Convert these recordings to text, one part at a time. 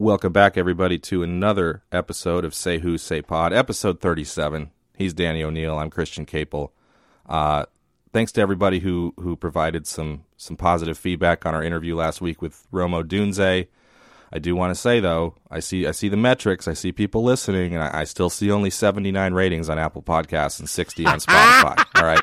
Welcome back, everybody, to another episode of Say Who, Say Pod, episode 37. He's Danny O'Neil. I'm Christian Caple. Uh, thanks to everybody who, who provided some, some positive feedback on our interview last week with Rome Odunze. I do want to say though, I see I see the metrics, I see people listening, and I, I still see only 79 ratings on Apple Podcasts and 60 on Spotify. all right,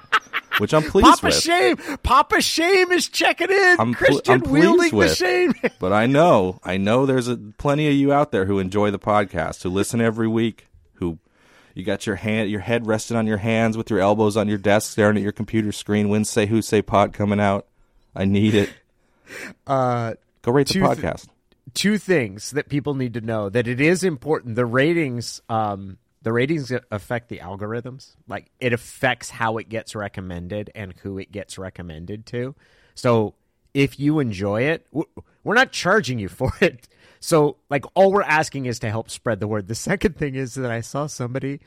which I'm pleased Papa with. Shame, Papa Shame is checking in. I'm pl- Christian I'm pleased wielding the with. shame. but I know, I know there's a, plenty of you out there who enjoy the podcast, who listen every week, who you got your hand, your head resting on your hands with your elbows on your desk, staring at your computer screen. When say who say pod coming out, I need it. Uh, Go rate the two th- podcast. two things that people need to know that it is important. The ratings, um, the ratings affect the algorithms. Like it affects how it gets recommended and who it gets recommended to. So if you enjoy it, we're not charging you for it. So like all we're asking is to help spread the word. The second thing is that I saw somebody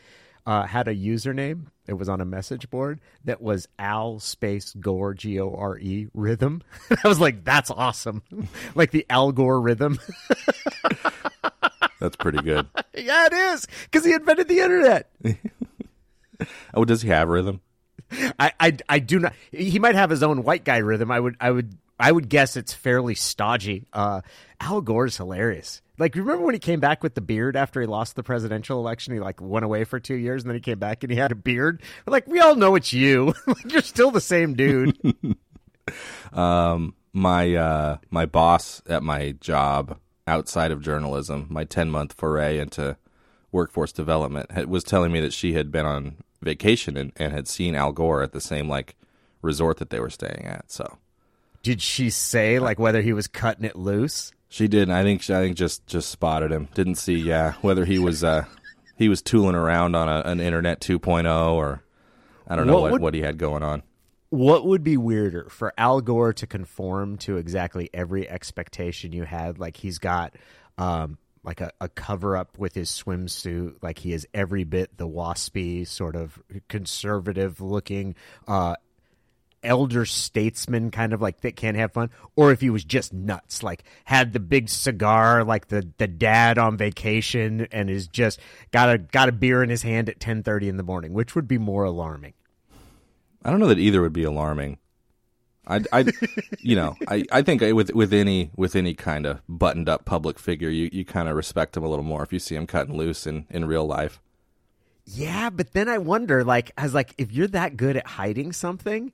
uh, had a username. It was on a message board that was Al space Gore G O R E rhythm. I was like, that's awesome, like the Al Gore rhythm. That's pretty good. yeah, it is because he invented the internet. Oh, does he have rhythm? I, I, I do not. He might have his own white guy rhythm. I would, I would, I would guess it's fairly stodgy. Uh, Al Gore's hilarious. Like, remember when he came back with the beard after he lost the presidential election? He like went away for two years, and then he came back and he had a beard. We're like, we all know it's you. like, you're still the same dude. Um, my uh, my boss at my job outside of journalism, my ten month foray into workforce development, had, was telling me that she had been on vacation and, and had seen Al Gore at the same like resort that they were staying at. So Did she say like whether he was cutting it loose? she did. I think I think just just spotted him. Didn't see yeah whether he was uh he was tooling around on a, an internet 2.0 or I don't know What what, would- what he had going on. What would be weirder for Al Gore to conform to exactly every expectation you had? Like he's got um, like a, a cover up with his swimsuit, like he is every bit the waspy sort of conservative looking uh, elder statesman kind of like that can't have fun, or if he was just nuts, like had the big cigar like the the dad on vacation and is just got a got a beer in his hand at ten thirty in the morning, which would be more alarming. I don't know that either would be alarming. I, I, you know, I, I think with with any with any kind of buttoned up public figure, you, you kind of respect him a little more if you see him cutting loose in, in real life. Yeah, but then I wonder, like, I was like, if you're that good at hiding something,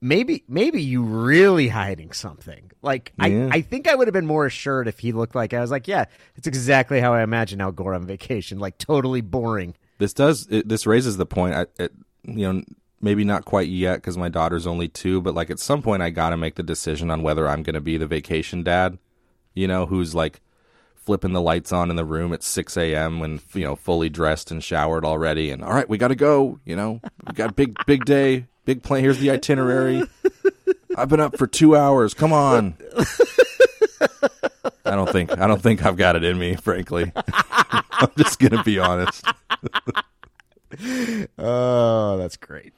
maybe maybe you really hiding something. Like, Yeah. I, I think I would have been more assured if he looked like I was like, yeah, it's exactly how I imagine Al Gore on vacation, like totally boring. This does it, this raises the point. I, it, you know, maybe not quite yet because my daughter's only two, but like at some point, I got to make the decision on whether I'm going to be the vacation dad. You know, who's like flipping the lights on in the room at 6 a.m. when you know fully dressed and showered already, and all right, we got to go. You know, we got big big day, big plan. Here's the itinerary. I've been up for two hours. Come on. I don't think I don't think I've got it in me, frankly. I'm just gonna be honest. Oh, that's great.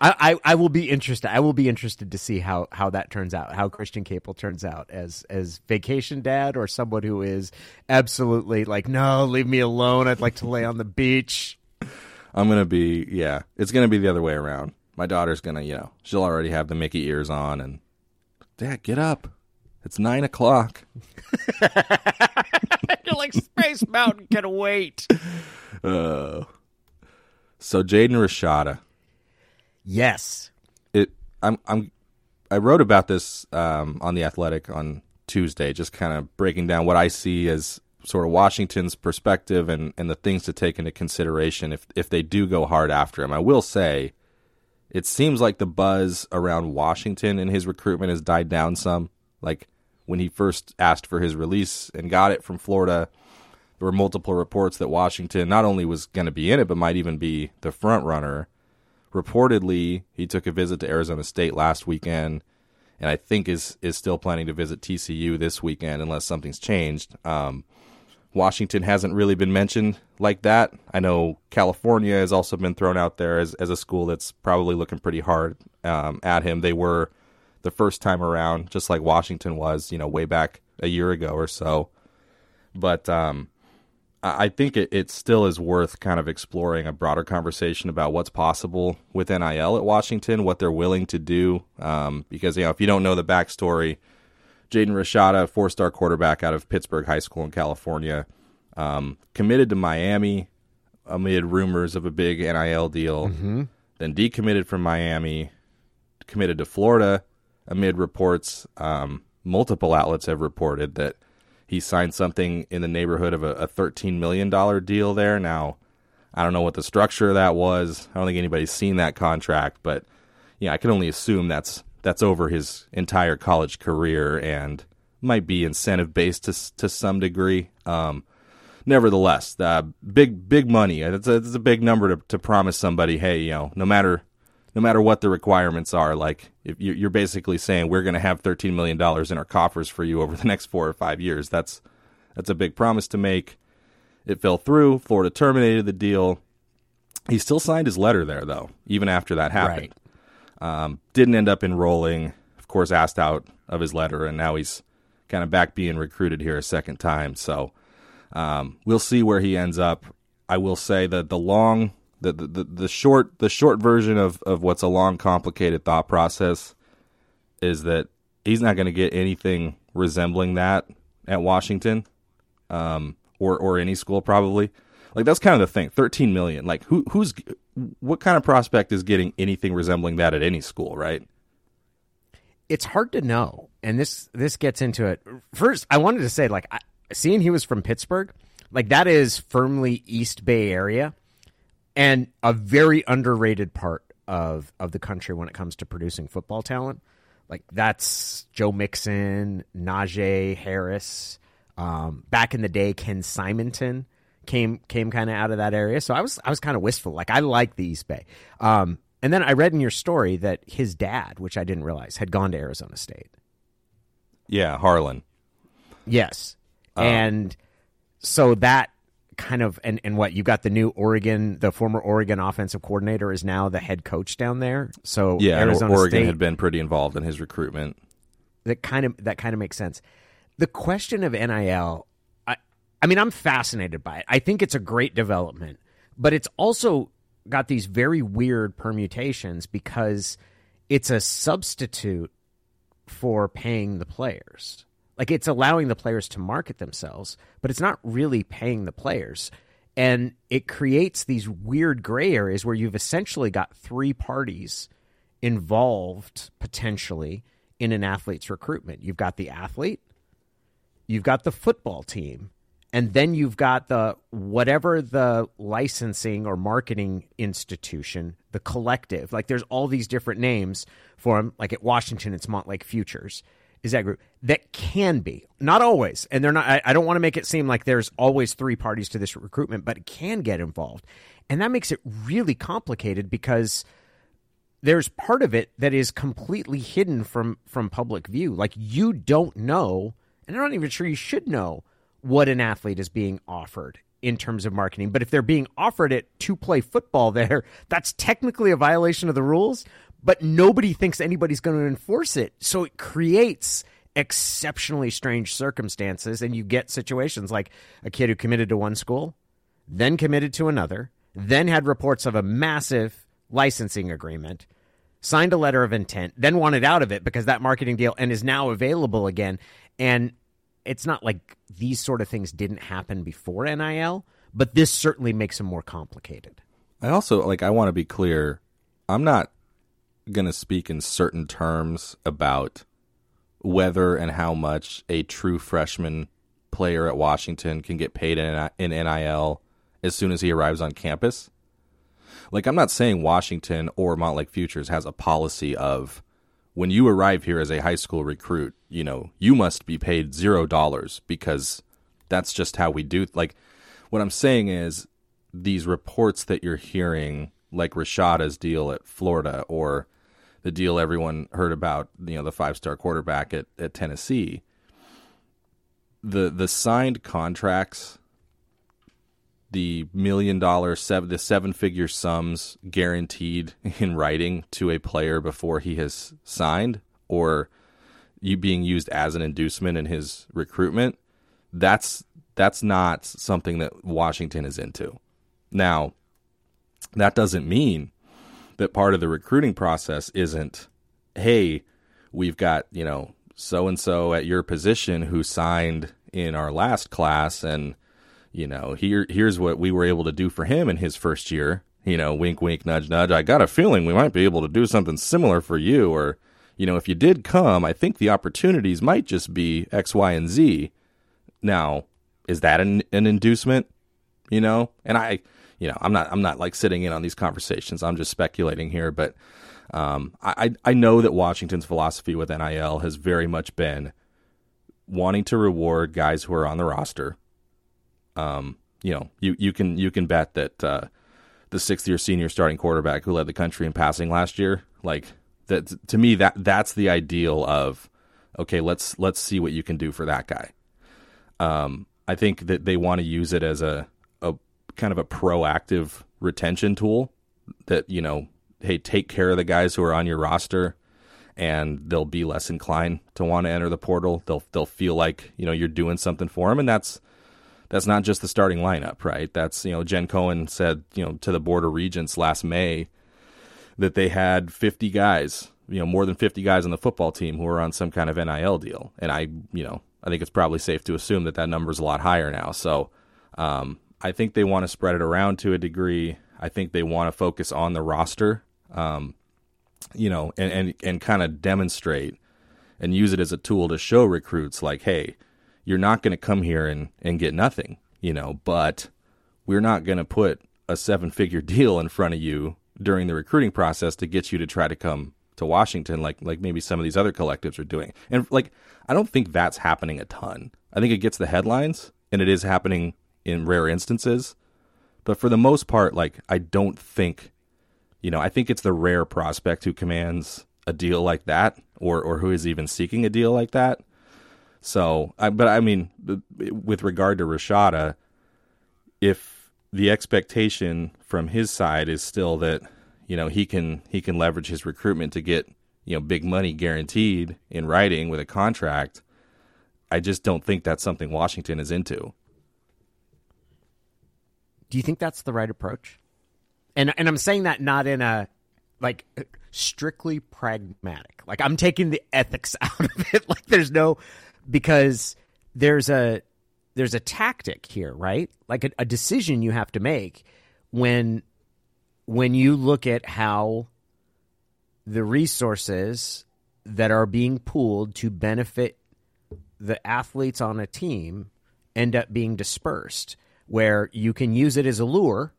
I, I, I will be interested. I will be interested to see how, how that turns out. How Christian Caple turns out as as vacation dad or someone who is absolutely like, no, leave me alone. I'd like to lay on the beach. I'm gonna be yeah. It's gonna be the other way around. My daughter's gonna, you know, she'll already have the Mickey ears on and Dad, get up. It's nine o'clock. You're like Space Mountain can wait. Uh, so Jaden Rashada. Yes. It I'm I'm I wrote about this um, on the Athletic on Tuesday, just kind of breaking down what I see as sort of Washington's perspective and, and the things to take into consideration if if they do go hard after him. I will say it seems like the buzz around Washington and his recruitment has died down some. Like when he first asked for his release and got it from Florida, there were multiple reports that Washington not only was going to be in it, but might even be the front runner. Reportedly, he took a visit to Arizona State last weekend, and I think is is still planning to visit TCU this weekend unless something's changed. Um, Washington hasn't really been mentioned like that. I know California has also been thrown out there as, as a school that's probably looking pretty hard um, at him. They were the first time around, just like Washington was, you know, way back a year ago or so. but um, I think it, it still is worth kind of exploring a broader conversation about what's possible with NIL at Washington, what they're willing to do. Um, because you know, if you don't know the backstory, Jaden Rashada, four-star quarterback out of Pittsburg High School in California, um, committed to Miami amid rumors of a big NIL deal, then decommitted from Miami, committed to Florida amid reports. Um, multiple outlets have reported that he signed something in the neighborhood of a, a $13 million deal there. Now, I don't know what the structure of that was. I don't think anybody's seen that contract, but yeah, I can only assume that's that's over his entire college career and might be incentive based to to some degree. Um, nevertheless, uh, big big money. It's a, it's a big number to, to promise somebody. Hey, you know, no matter no matter what the requirements are, like if you- you're basically saying we're going to have 13 million dollars in our coffers for you over the next four or five years. That's that's a big promise to make. It fell through. Florida terminated the deal. He still signed his letter there, though, even after that happened. Um, didn't end up enrolling. Of course, asked out of his letter, and now he's kind of back being recruited here a second time. So um, we'll see where he ends up. I will say that the long, the the, the, short, the short version of, of what's a long, complicated thought process is that he's not going to get anything resembling that at Washington, um, or or any school probably. Like that's kind of the thing. Thirteen million. Like who who's what kind of prospect is getting anything resembling that at any school, right? it's hard to know and this this gets into it first i wanted to say like I, seeing he was from pittsburg like that is firmly east bay area and a very underrated part of of the country when it comes to producing football talent. Like that's joe mixon najee harris. Um, back in the day ken simonton came came kind of out of that area. So i was i was kind of wistful. Like i like the east bay. Um, and then i read in your story that his dad which i didn't realize had gone to arizona state. Yeah, Harlan. Yes. and so that kind of and, and what you got the new Oregon, the former Oregon offensive coordinator is now the head coach down there. So Yeah, Arizona Oregon State had been pretty involved in his recruitment. that kind of that kind of makes sense. The question of NIL, I I mean, I'm fascinated by it. I think it's a great development, but it's also got these very weird permutations because it's a substitute for paying the players. Like it's allowing the players to market themselves, but it's not really paying the players. And it creates these weird gray areas where you've essentially got three parties involved potentially in an athlete's recruitment. You've got the athlete, you've got the football team, and then you've got the whatever the licensing or marketing institution, the collective. Like there's all these different names for them. Like at Washington, it's Montlake Futures. Is that group that can be not always, and they're not. I, I don't want to make it seem like there's always three parties to this recruitment, but it can get involved, and that makes it really complicated because there's part of it that is completely hidden from from public view. Like you don't know, and I'm not even sure you should know what an athlete is being offered in terms of marketing. But if they're being offered it to play football there, that's technically a violation of the rules, but nobody thinks anybody's going to enforce it. So it creates exceptionally strange circumstances and you get situations like a kid who committed to one school, then committed to another, then had reports of a massive licensing agreement, signed a letter of intent, then wanted out of it because that marketing deal and is now available again. And it's not like these sort of things didn't happen before NIL, but this certainly makes them more complicated. I also like I want to be clear. I'm not going to speak in certain terms about whether and how much a true freshman player at Washington can get paid in in NIL as soon as he arrives on campus. Like I'm not saying Washington or Montlake Futures has a policy of when you arrive here as a high school recruit, you know, you must be paid zero dollars because that's just how we do. Like, what I'm saying is these reports that you're hearing, like Rashada's deal at Florida or the deal everyone heard about, you know, the five star quarterback at, at Tennessee. The the signed contracts, the million dollar seven the seven figure sums guaranteed in writing to a player before he has signed, or you being used as an inducement in his recruitment, that's That's not something that Washington is into. Now, that doesn't mean that part of the recruiting process isn't, hey, we've got, you know, so and so at your position who signed in our last class and you know, here here's what we were able to do for him in his first year. You know, wink wink nudge nudge. I got a feeling we might be able to do something similar for you or you know, if you did come, I think the opportunities might just be X, Y, and Z. Now, is that an, an inducement? You know, and I, you know, I'm not, I'm not like sitting in on these conversations. I'm just speculating here, but um, I, I know that Washington's philosophy with NIL has very much been wanting to reward guys who are on the roster. Um, you know, you, you can you can bet that uh, the sixth year senior starting quarterback who led the country in passing last year, like that to me that that's the ideal of okay, let's let's see what you can do for that guy. Um, I think that they want to use it as a a kind of a proactive retention tool that you know hey, take care of the guys who are on your roster and they'll be less inclined to want to enter the portal. They'll they'll feel like, you know, you're doing something for them and that's that's not just the starting lineup, right? That's, you know, Jen Cohen said, you know, to the Board of Regents last May that they had 50 guys, you know, more than 50 guys on the football team who were on some kind of NIL deal. And I, you know, I think it's probably safe to assume that that number is a lot higher now. So, um, I think they want to spread it around to a degree. I think they want to focus on the roster um, you know, and and and kind of demonstrate and use it as a tool to show recruits like, hey, you're not going to come here and and get nothing, you know, but we're not going to put a seven figure deal in front of you during the recruiting process to get you to try to come to Washington like like maybe some of these other collectives are doing. And like I don't think that's happening a ton. I think it gets the headlines and it is happening in rare instances. But for the most part like I don't think you know, I think it's the rare prospect who commands a deal like that, or or who is even seeking a deal like that. So, I, but I mean, with regard to Rashada, if the expectation from his side is still that you know he can he can leverage his recruitment to get you know big money guaranteed in writing with a contract, I just don't think that's something Washington is into. Do you think that's the right approach? and and I'm saying that not in a like strictly pragmatic. Like I'm taking the ethics out of it. Like there's no because there's a there's a tactic here, right? Like a, a decision you have to make when when you look at how the resources that are being pooled to benefit the athletes on a team end up being dispersed where you can use it as a lure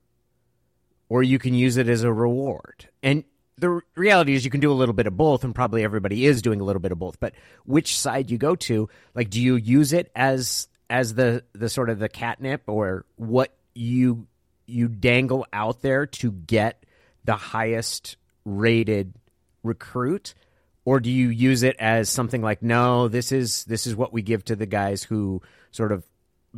or you can use it as a reward. And the reality is you can do a little bit of both and probably everybody is doing a little bit of both but which side you go to like do you use it as as the the sort of the catnip or what you you dangle out there to get the highest rated recruit or do you use it as something like no this is this is what we give to the guys who sort of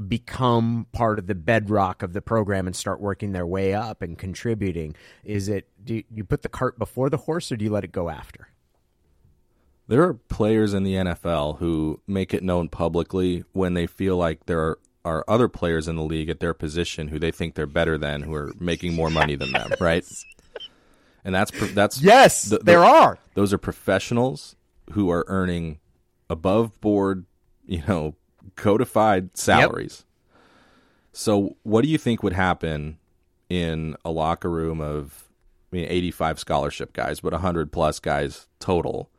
become part of the bedrock of the program and start working their way up and contributing? Is it do you put the cart before the horse or do you let it go after? There are players in the NFL who make it known publicly when they feel like there are, are other players in the league at their position who they think they're better than, who are making more money than them, right? And that's that's yes, the, the, there are. Those are professionals who are earning above board, you know, codified salaries. Yep. So, what do you think would happen in a locker room of I mean, 85 scholarship guys, but 100 plus guys total,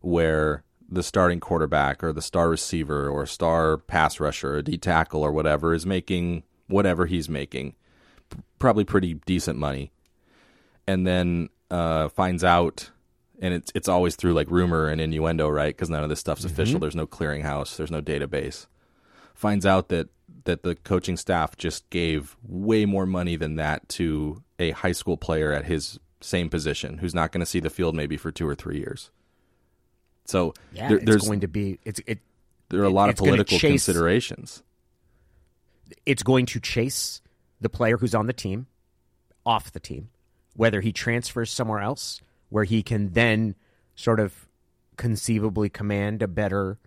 where the starting quarterback or the star receiver or star pass rusher or D tackle or whatever is making whatever he's making, probably pretty decent money, and then uh, finds out and it's it's always through like rumor and innuendo, right? Because none of this stuff's mm-hmm. official. There's no clearinghouse. There's no database. Finds out that that the coaching staff just gave way more money than that to a high school player at his same position who's not going to see the field maybe for two or three years. So yeah, there, there's going to be it's it. There are a lot of political chase, considerations. It's going to chase the player who's on the team off the team, whether he transfers somewhere else where he can then sort of conceivably command a better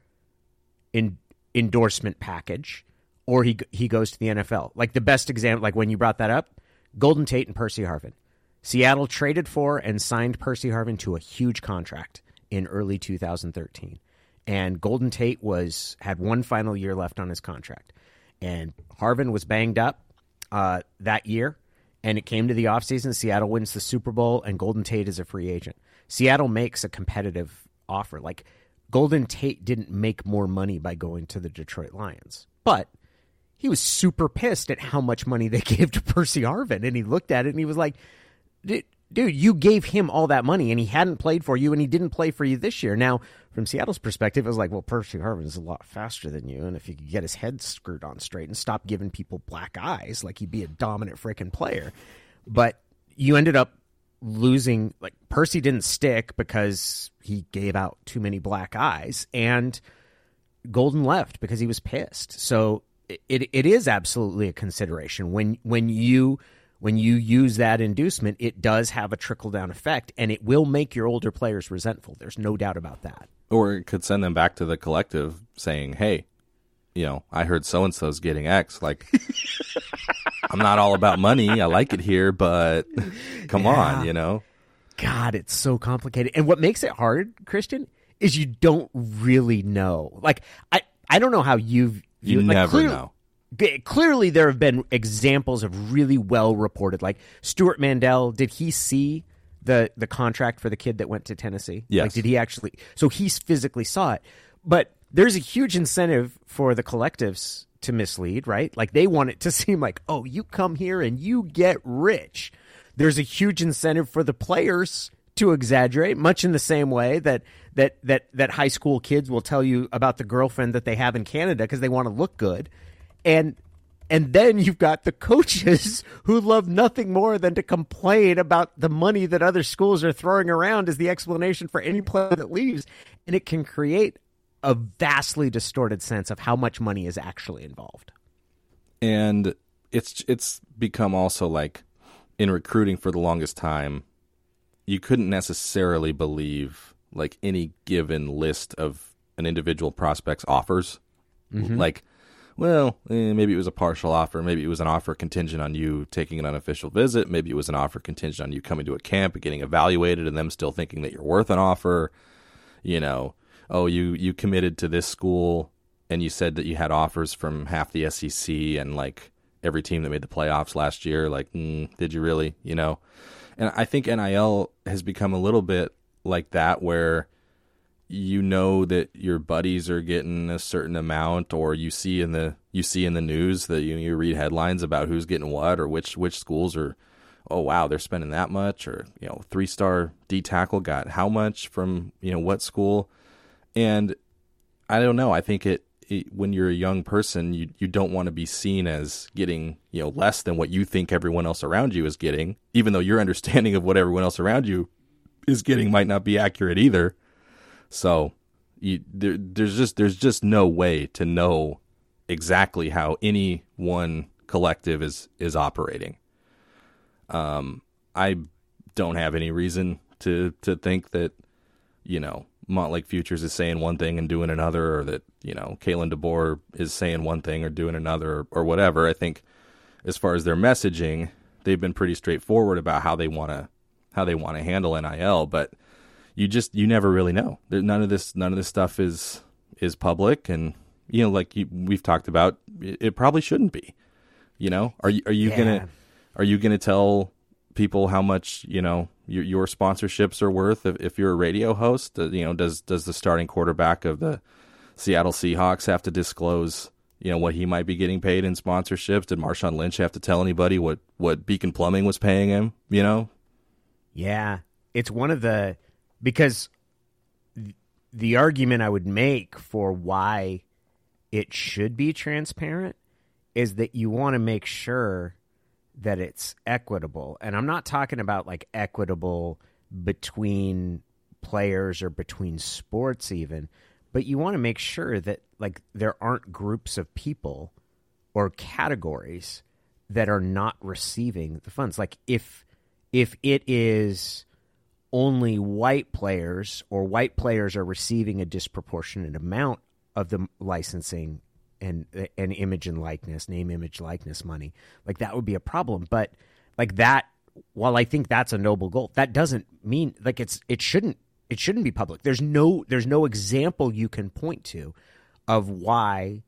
in, endorsement package, or he he goes to the NFL. Like the best example, like when you brought that up, Golden Tate and Percy Harvin. Seattle traded for and signed Percy Harvin to a huge contract in early 2013. And Golden Tate was had one final year left on his contract. And Harvin was banged up uh, that year. And it came to the offseason. Seattle wins the Super Bowl, and Golden Tate is a free agent. Seattle makes a competitive offer. Like Golden Tate didn't make more money by going to the Detroit Lions, but he was super pissed at how much money they gave to Percy Harvin. And he looked at it and he was like, dude, you gave him all that money and he hadn't played for you and he didn't play for you this year. Now, from Seattle's perspective, it was like, well, Percy Harvin is a lot faster than you. And if he could get his head screwed on straight and stop giving people black eyes, like he'd be a dominant freaking player. But you ended up losing, like, Percy didn't stick because he gave out too many black eyes. And Golden left because he was pissed. So it, it is absolutely a consideration when when you when you use that inducement, it does have a trickle down effect, and it will make your older players resentful. There's no doubt about that. Or it could send them back to the collective saying, "Hey, you know, I heard so and so's getting X. Like, I'm not all about money. I like it here, but come yeah. on, you know." God, it's so complicated. And what makes it hard, Christian, is you don't really know. Like, I I don't know how you've you, like, never clear, know clearly there have been examples of really well reported like Stewart Mandel did he see the the contract for the kid that went to Tennessee? Yes. like did he actually so he physically saw it. But there's a huge incentive for the collectives to mislead right? Like they want it to seem like oh you come here and you get rich. There's a huge incentive for the players to exaggerate much in the same way that that that that high school kids will tell you about the girlfriend that they have in Canada because they want to look good and and then you've got the coaches who love nothing more than to complain about the money that other schools are throwing around as the explanation for any player that leaves. And it can create a vastly distorted sense of how much money is actually involved. And it's it's become also like in recruiting for the longest time, you couldn't necessarily believe like any given list of an individual prospect's offers. Mm-hmm. Like well, eh, maybe it was a partial offer. Maybe it was an offer contingent on you taking an unofficial visit. Maybe it was an offer contingent on you coming to a camp and getting evaluated and them still thinking that you're worth an offer. You know, oh, you, you committed to this school and you said that you had offers from half the SEC and like every team that made the playoffs last year. Like, mm, did you really? You know? And I think NIL has become a little bit like that where you know that your buddies are getting a certain amount or you see in the you see in the news that you, you read headlines about who's getting what or which which schools are oh wow they're spending that much or you know three star D tackle got how much from you know what school? And I don't know I think it, it when you're a young person you you don't want to be seen as getting you know less than what you think everyone else around you is getting even though your understanding of what everyone else around you is getting might not be accurate either so you, there, there's just there's just no way to know exactly how any one collective is is operating. Um, I don't have any reason to to think that you know Montlake Futures is saying one thing and doing another, or that you know Kalen DeBoer is saying one thing or doing another, or, or whatever. I think as far as their messaging, they've been pretty straightforward about how they want to how they want to handle NIL, but you just you never really know. None of this none of this stuff is is public, and you know, like you, we've talked about, it, it, probably shouldn't be. You know, are you are you yeah. gonna are you gonna tell people how much you know your, your sponsorships are worth if, if you're a radio host? Uh, you know, does does the starting quarterback of the Seattle Seahawks have to disclose? You know what he might be getting paid in sponsorships. Did Marshawn Lynch have to tell anybody what what Beacon Plumbing was paying him? You know. Yeah, it's one of the because the argument I would make for why it should be transparent is that you want to make sure that it's equitable. And I'm not talking about like equitable between players or between sports even, but you want to make sure that like there aren't groups of people or categories that are not receiving the funds. Like if if it is only white players or white players are receiving a disproportionate amount of the licensing and and image and likeness, name, image, likeness money, like that would be a problem. But like that, while I think that's a noble goal, that doesn't mean like it's it shouldn't it shouldn't be public. There's no there's no example you can point to of why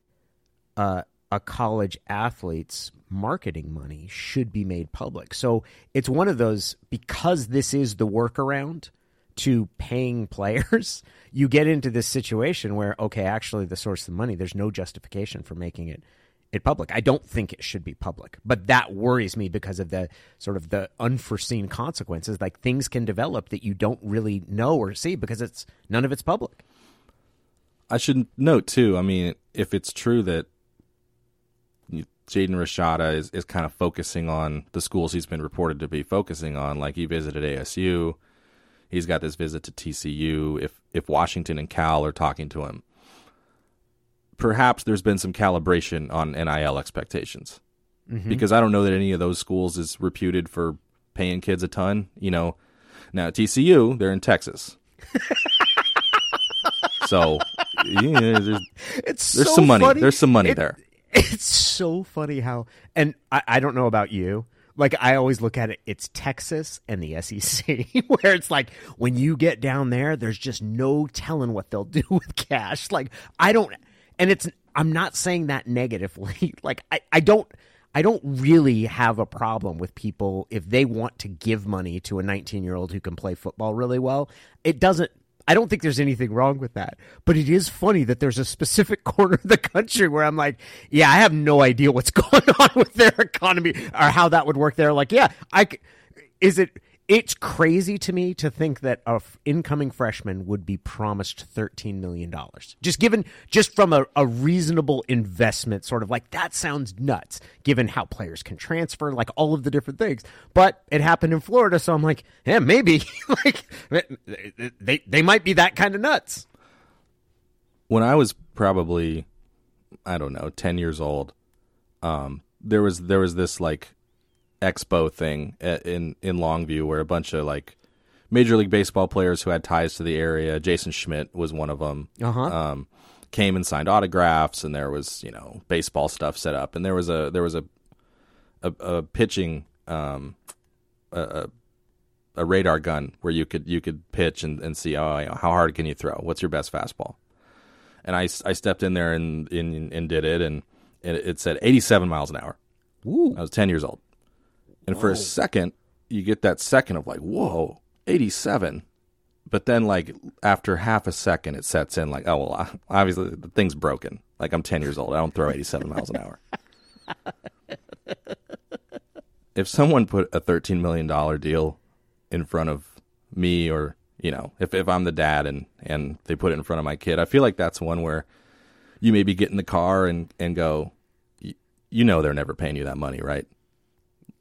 uh, a college athlete's marketing money should be made public. So it's one of those because this is the workaround to paying players, you get into this situation where okay, actually the source of the money, there's no justification for making it it public. I don't think it should be public, but that worries me because of the sort of the unforeseen consequences. Like things can develop that you don't really know or see because it's none of it's public. I should note too. I mean, if it's true that Jaden Rashada is, is kind of focusing on the schools he's been reported to be focusing on, like he visited ASU, he's got this visit to TCU. If if Washington and Cal are talking to him, perhaps there's been some calibration on NIL expectations. Mm-hmm. Because I don't know that any of those schools is reputed for paying kids a ton. You know, now TCU, they're in Texas. so yeah, there's, it's there's so some money. funny. There's some money It- there. It's so funny how, and I, I don't know about you. Like I always look at it, it's Texas and the SEC, where it's like when you get down there, there's just no telling what they'll do with cash. Like I don't, and it's I'm not saying that negatively. Like I, I don't. I don't really have a problem with people if they want to give money to a 19 year old who can play football really well. It doesn't I don't think there's anything wrong with that. But it is funny that there's a specific corner of the country where I'm like, yeah, I have no idea what's going on with their economy or how that would work there. Like, yeah, I is it it's crazy to me to think that a f- incoming freshman would be promised 13 million dollars. Just given just from a, a reasonable investment sort of like that sounds nuts given how players can transfer like all of the different things. But it happened in Florida so I'm like, yeah, maybe like they they might be that kind of nuts. when I was probably I don't know, 10 years old, um there was there was this like expo thing in in Longview where a bunch of like Major League Baseball players who had ties to the area, Jason Schmidt was one of them. Uh-huh. Um came and signed autographs and there was, you know, baseball stuff set up and there was a there was a a, a pitching um a, a a radar gun where you could you could pitch and, and see oh, you know, how hard can you throw? What's your best fastball? And I, I stepped in there and, and and did it and it, it said 87 miles an hour. Ooh. I was 10 years old. And for a second, you get that second of like, whoa, 87. But then, like, after half a second, it sets in like, oh, well, obviously the thing's broken. Like, I'm 10 years old. I don't throw 87 miles an hour. if someone put a $13 million deal in front of me or, you know, if, if I'm the dad and, and they put it in front of my kid, I feel like that's one where you maybe get in the car and, and go, "Y- you know, they're never paying you that money, right?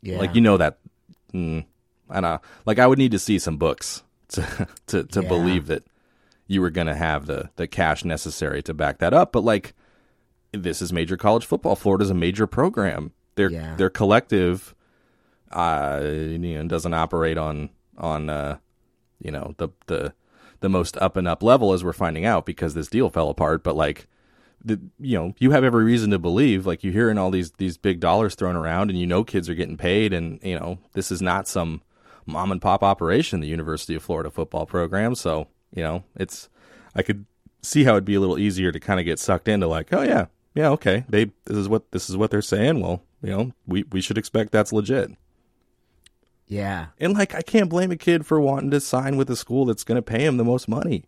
Yeah. Like you know that. Mm, I know. Like I would need to see some books to to, to Yeah. believe that you were going to have the the cash necessary to back that up. But like, this is major college football. Florida's a major program. Their Yeah. their collective, uh, you know, doesn't operate on on uh, you know the the the most up and up level as we're finding out because this deal fell apart. But like the you know you have every reason to believe like you're hearing all these these big dollars thrown around and you know kids are getting paid and you know this is not some mom and pop operation the University of Florida football program. So you know it's I could see how it'd be a little easier to kind of get sucked into like oh yeah yeah okay they this is what this is what they're saying. Well you know we we should expect that's legit. Yeah. and like I can't blame a kid for wanting to sign with a school that's going to pay him the most money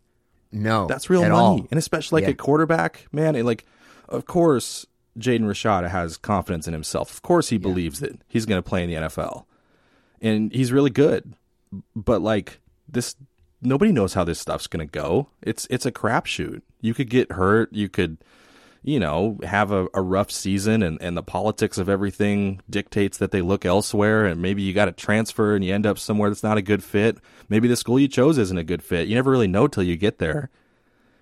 No. that's real money, all. and especially like Yeah. at quarterback, man. It, like, of course, Jaden Rashada has confidence in himself. Of course, he believes that he's going to play in the NFL, and he's really good. But like this, nobody knows how this stuff's going to go. It's it's a crapshoot. You could get hurt. You could, you know, have a, a rough season, and and the politics of everything dictates that they look elsewhere, and maybe you got to transfer, and you end up somewhere that's not a good fit. Maybe the school you chose isn't a good fit. You never really know till you get there.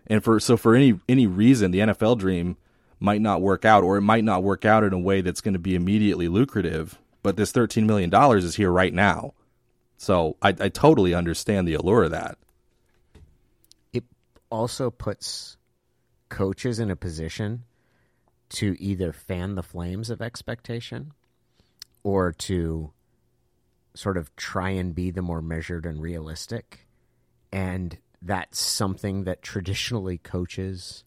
And for so for any any reason, the NFL dream might not work out, or it might not work out in a way that's going to be immediately lucrative. But this thirteen million dollars is here right now, so I, I totally understand the allure of that. it also puts coaches in a position to either fan the flames of expectation or to sort of try and be the more measured and realistic. And that's something that traditionally coaches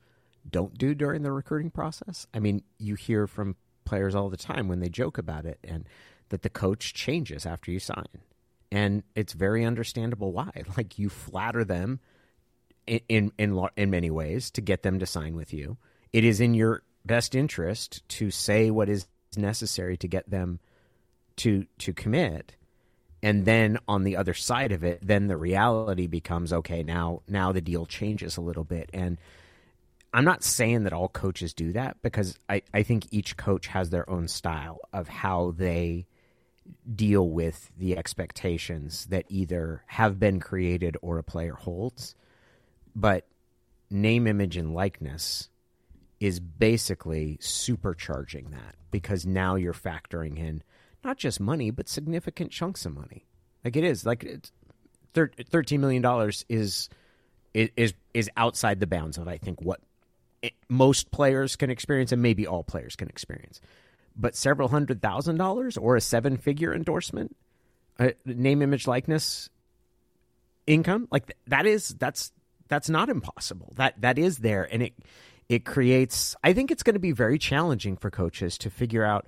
don't do during the recruiting process. I mean, you hear from players all the time when they joke about it and that the coach changes after you sign. And it's very understandable why. Like you flatter them in in in, many ways to get them to sign with you. It is in your best interest to say what is necessary to get them to to commit. And then on the other side of it then the reality becomes okay now now the deal changes a little bit. And i'm not saying that all coaches do that because i, I think each coach has their own style of how they deal with the expectations that either have been created or a player holds but name image and likeness is basically supercharging that because now you're factoring in not just money, but significant chunks of money. Like it is like it's, thirteen million dollars is is is outside the bounds of I think what it, most players can experience and maybe all players can experience. But several hundred thousand dollars or a seven figure endorsement, uh, name, image, likeness, income like that is that's that's not impossible. That that is there, and it it creates. I think it's going to be very challenging for coaches to figure out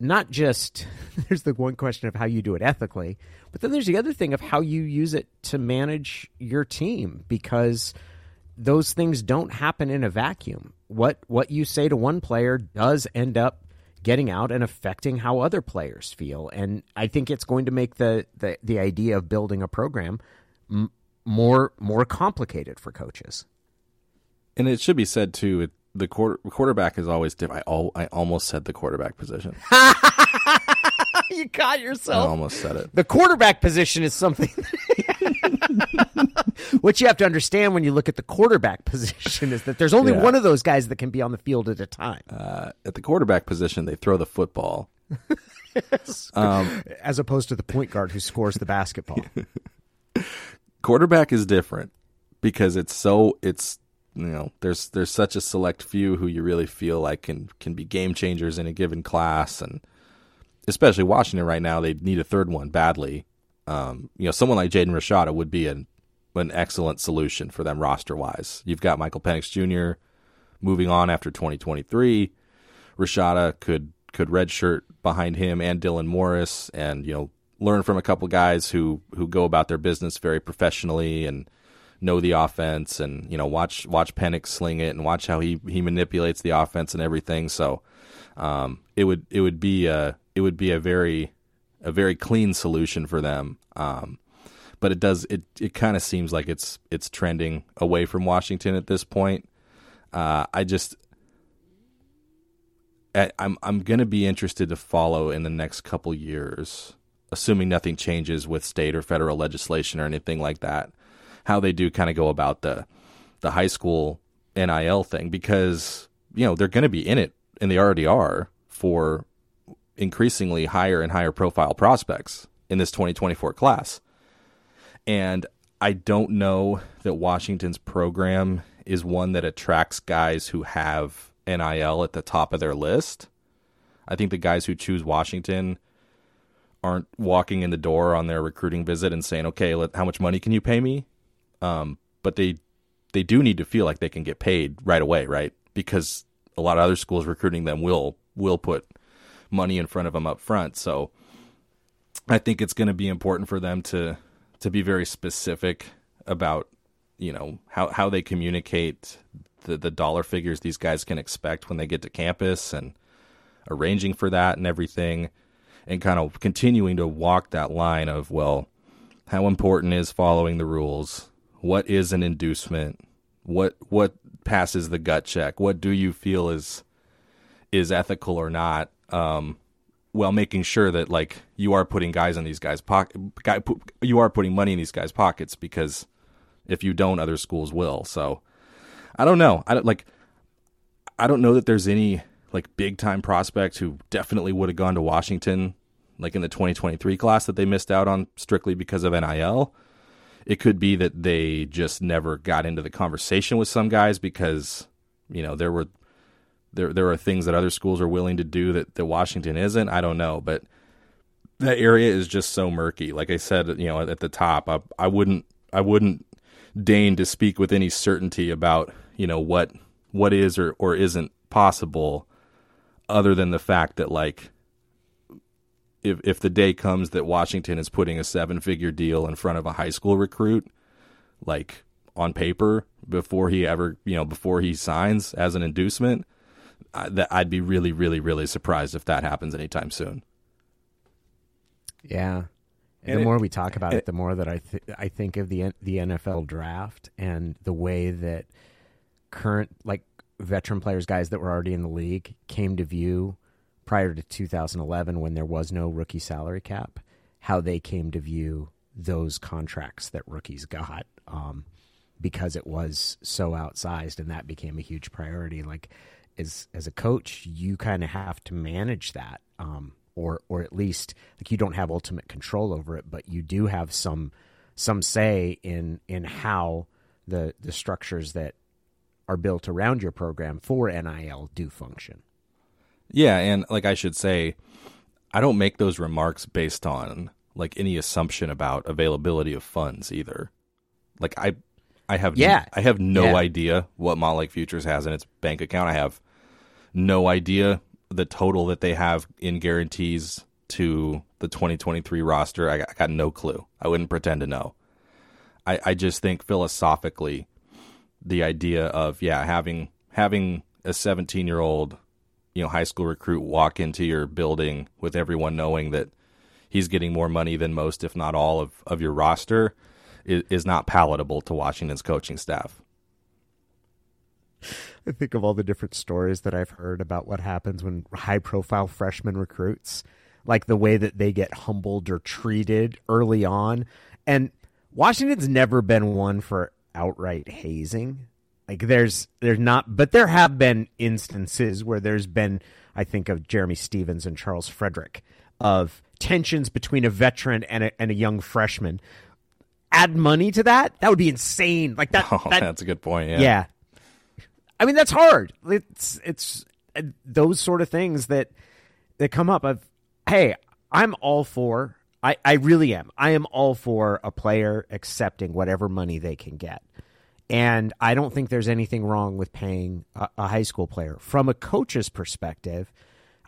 not just there's the one question of how you do it ethically, but then there's the other thing of how you use it to manage your team because those things don't happen in a vacuum. What what you say to one player does end up getting out and affecting how other players feel. And I think it's going to make the the, the idea of building a program more more complicated for coaches. And it should be said too, it, the quarter, quarterback is always different. I, I almost said the quarterback position. you caught yourself. I almost said it. The quarterback position is something. what you have to understand when you look at the quarterback position is that there's only Yeah. one of those guys that can be on the field at a time, Uh, at the quarterback position, they throw the football. Um, as opposed to the point guard who scores the basketball. Quarterback is different because it's so it's you know there's there's such a select few who you really feel like can can be game changers in a given class and especially Washington right now they need a third one badly. Um, you know someone like Jaden Rashada would be an an excellent solution for them roster wise. You've got Michael Penix Jr. moving on after 2023. Rashada could could redshirt behind him and Dylan Morris, and you know learn from a couple guys who who go about their business very professionally and know the offense, and you know watch watch Penix sling it and watch how he he manipulates the offense and everything. So um, it would it would be a it would be a very a very clean solution for them. Um, but it does it it kind of seems like it's it's trending away from Washington at this point. Uh, I just I'm I'm gonna be interested to follow in the next couple years, assuming nothing changes with state or federal legislation or anything like that, how they do kind of go about the the high school NIL thing because you know they're gonna be in it and they already are for increasingly higher and higher profile prospects in this 2024 class. And I don't know that Washington's program is one that attracts guys who have NIL at the top of their list. I think the guys who choose Washington aren't walking in the door on their recruiting visit and saying, "Okay, let, how much money can you pay me?" Um, but they they do need to feel like they can get paid right away, right? Because a lot of other schools recruiting them will will put money in front of them up front. So I think it's going to be important for them to to be very specific about you know how how they communicate the the dollar figures these guys can expect when they get to campus and arranging for that and everything and kind of continuing to walk that line of well how important is following the rules? What is an inducement? What what passes the gut check? What do you feel is is ethical or not? Um while making sure that like you are putting guys in these guys pocket guy, you are putting money in these guys pockets because if you don't other schools will. So i don't know. I don't like i don't know that there's any like big time prospect who definitely would have gone to washington like in the 2023 class that they missed out on strictly because of nil it could be that they just never got into the conversation with some guys because you know there were there there are things that other schools are willing to do that, that Washington isn't. I don't know, but that area is just so murky. Like I said, you know, at the top, I, I wouldn't I wouldn't deign to speak with any certainty about you know what what is or or isn't possible, other than the fact that like if if the day comes that Washington is putting a seven figure deal in front of a high school recruit, like on paper before he ever you know before he signs as an inducement, I, that I'd be really really really surprised if that happens anytime soon. Yeah. And the more we talk about it, it, the more that I th- I think of the the NFL draft and the way that current like veteran players, guys that were already in the league, came to view prior to 2011 when there was no rookie salary cap, how they came to view those contracts that rookies got um, because it was so outsized and that became a huge priority. Like as as a coach, you kind of have to manage that. Um, or or at least like you don't have ultimate control over it, but you do have some some say in in how the the structures that are built around your program for NIL do function. Yeah, and like I should say, I don't make those remarks based on like any assumption about availability of funds either. Like I I have yeah. I have no yeah. idea what Montlake Futures has in its bank account. I have no idea the total that they have in guarantees to the 2023 roster, I got, I got no clue. I wouldn't pretend to know. I, I just think philosophically, the idea of yeah having having a 17 year old you know high school recruit walk into your building with everyone knowing that he's getting more money than most, if not all, of, of your roster is, is not palatable to Washington's coaching staff. I think of all the different stories that I've heard about what happens when high profile freshman recruits, like the way that they get humbled or treated early on. And Washington's never been one for outright hazing. Like there's there's not but there have been instances where there's been I think of Jerramy Stevens and Charles Frederick of tensions between a veteran and a, and a young freshman. Add money to that, that would be insane. Like that, oh, that that's a good point. Yeah. yeah, I mean, that's hard. It's it's uh, those sort of things that that come up. Of hey, I'm all for. I I really am. I am all for a player accepting whatever money they can get. And I don't think there's anything wrong with paying a, a high school player. From a coach's perspective,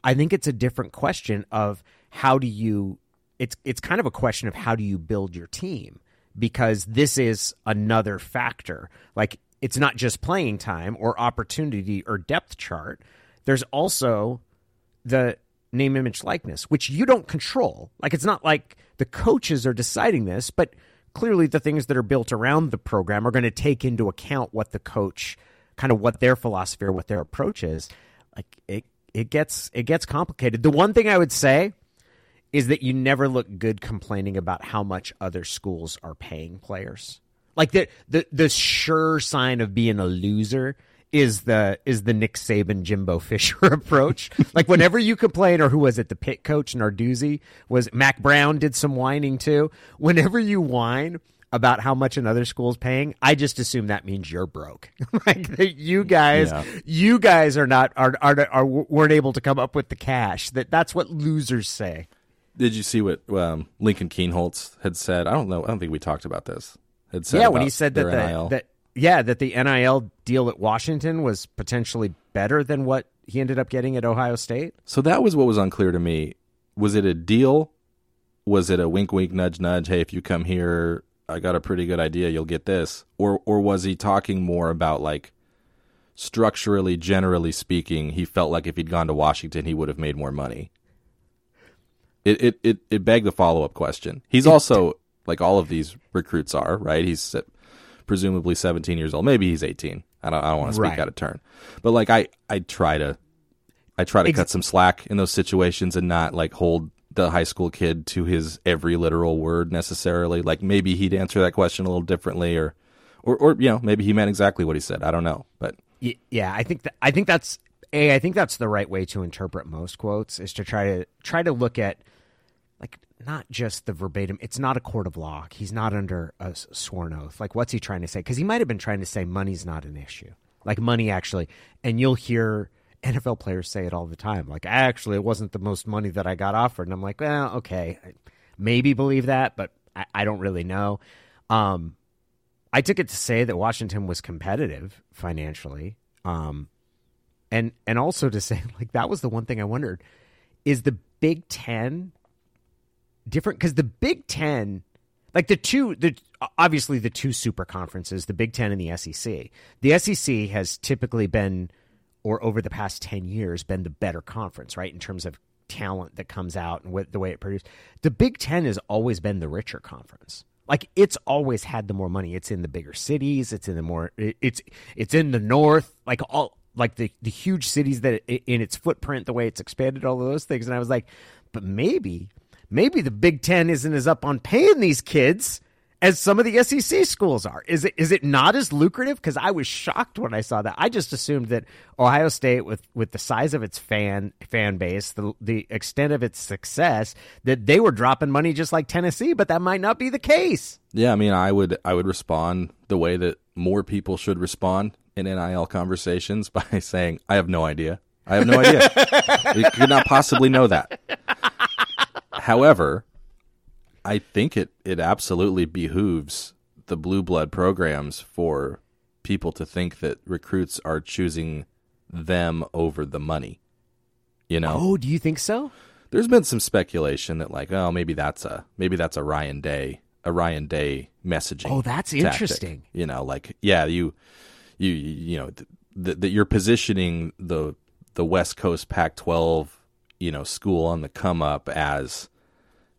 I think it's a different question of how do you it's it's kind of a question of how do you build your team because this is another factor. Like it's not just playing time or opportunity or depth chart. There's also the name, image, likeness, which you don't control. Like it's not like the coaches are deciding this, but clearly the things that are built around the program are going to take into account what the coach kind of what their philosophy or what their approach is. Like it it gets it gets complicated. The one thing I would say is that you never look good complaining about how much other schools are paying players. Like the the the sure sign of being a loser is the is the Nick Saban Jimbo Fisher approach. like whenever you complain, or who was it? The Pitt coach Narduzzi was Mack Brown did some whining too. Whenever you whine about how much another school's paying, I just assume that means you're broke. like you guys, yeah. you guys are not are, are are weren't able to come up with the cash. That that's what losers say. Did you see what um, Lincoln Kienholz had said? I don't know. I don't think we talked about this had said. Yeah, when he said that the, that yeah that the NIL deal at Washington was potentially better than what he ended up getting at Ohio State. So that was what was unclear to me. Was it a deal? Was it a wink, wink, nudge, nudge? Hey, if you come here, I got a pretty good idea. You'll get this. Or or was he talking more about like structurally, generally speaking, he felt like if he'd gone to Washington, he would have made more money. It it it, it begged the follow up question. He's also like all of these recruits are, right? He's presumably 17 years old. Maybe he's 18. I don't, I don't want to speak right. out of turn, but like I, I try to, I try to Ex- cut some slack in those situations and not like hold the high school kid to his every literal word necessarily. Like maybe he'd answer that question a little differently, or, or, or you know, maybe he meant exactly what he said. I don't know, but yeah, I think that, I think that's a. I think that's the right way to interpret most quotes is to try to try to look at like not just the verbatim. It's not a court of law. He's not under a sworn oath. Like, what's he trying to say? Because he might have been trying to say money's not an issue. Like money actually, and you'll hear NFL players say it all the time. Like, actually, it wasn't the most money that I got offered. And I'm like, well, okay, maybe believe that, but I, I don't really know. Um, I took it to say that Washington was competitive financially. Um, and and also to say like that was the one thing I wondered is the Big Ten different because the Big Ten like the two the obviously the two super conferences the Big Ten and the SEC the SEC has typically been or over the past 10 years been the better conference right in terms of talent that comes out and what the way it produces the Big Ten has always been the richer conference. Like it's always had the more money. It's in the bigger cities. It's in the more it's it's in the north. Like all like the the huge cities that in its footprint, the way it's expanded, all of those things. And I was like, but maybe, maybe the Big Ten isn't as up on paying these kids as some of the SEC schools are. Is it is it not as lucrative? Because I was shocked when I saw that. I just assumed that Ohio State, with with the size of its fan fan base, the the extent of its success, that they were dropping money just like Tennessee. But that might not be the case. Yeah, I mean, I would I would respond the way that more people should respond in NIL conversations by saying, I have no idea. I have no idea. we could not possibly know that. However, I think it, it absolutely behooves the blue blood programs for people to think that recruits are choosing them over the money. You know? Oh, do you think so? There's been some speculation that like, oh, maybe that's a maybe that's a Ryan Day a Ryan Day messaging. Oh, that's tactic. interesting. You know, like yeah, you you you know that you're positioning the the West Coast Pac-12 you know school on the come up as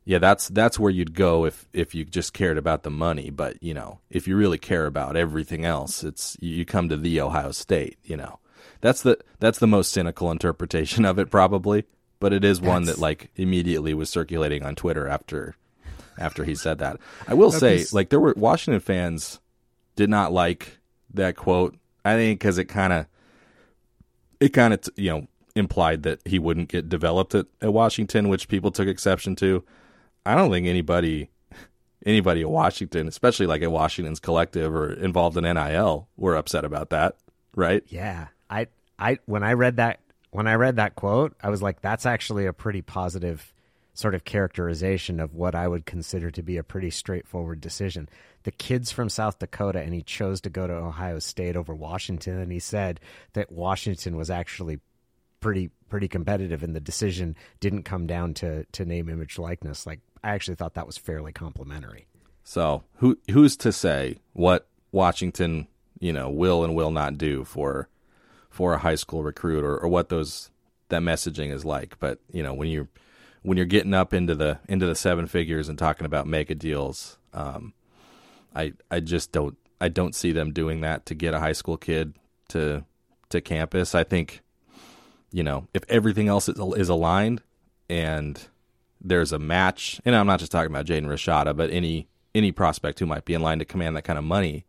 yeah that's that's where you'd go if if you just cared about the money. But you know if you really care about everything else it's you come to the Ohio State you know. That's the that's the most cynical interpretation of it probably. But it is that's... one that like immediately was circulating on Twitter after after he said that. I will say like there were Washington fans did not like that quote. I think because it kind of it kind of you know implied that he wouldn't get developed at, at Washington, which people took exception to. I don't think anybody anybody at Washington, especially like at Washington's collective or involved in NIL, were upset about that, right? Yeah. I I when I read that when I read that quote, I was like that's actually a pretty positive sort of characterization of what I would consider to be a pretty straightforward decision the kid's from South Dakota and he chose to go to Ohio State over Washington and he said that Washington was actually pretty pretty competitive and the decision didn't come down to to name image likeness like I actually thought that was fairly complimentary. So, who who's to say what Washington, you know, will and will not do for for a high school recruit or, or what those that messaging is like, but you know, when you when you're getting up into the into the seven figures and talking about mega deals, um, I I just don't I don't see them doing that to get a high school kid to to campus. I think you know if everything else is, is aligned and there's a match, and I'm not just talking about Jaden Rashada, but any any prospect who might be in line to command that kind of money,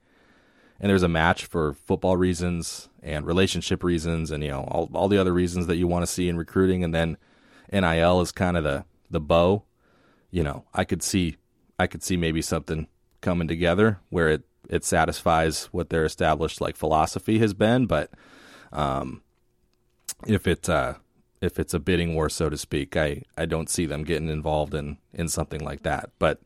and there's a match for football reasons and relationship reasons, and you know all all the other reasons that you want to see in recruiting, and then NIL is kind of the the bow. You know, I could see I could see maybe something coming together where it it satisfies what their established like philosophy has been. But um, if it uh, if it's a bidding war, so to speak, I, I don't see them getting involved in in something like that. But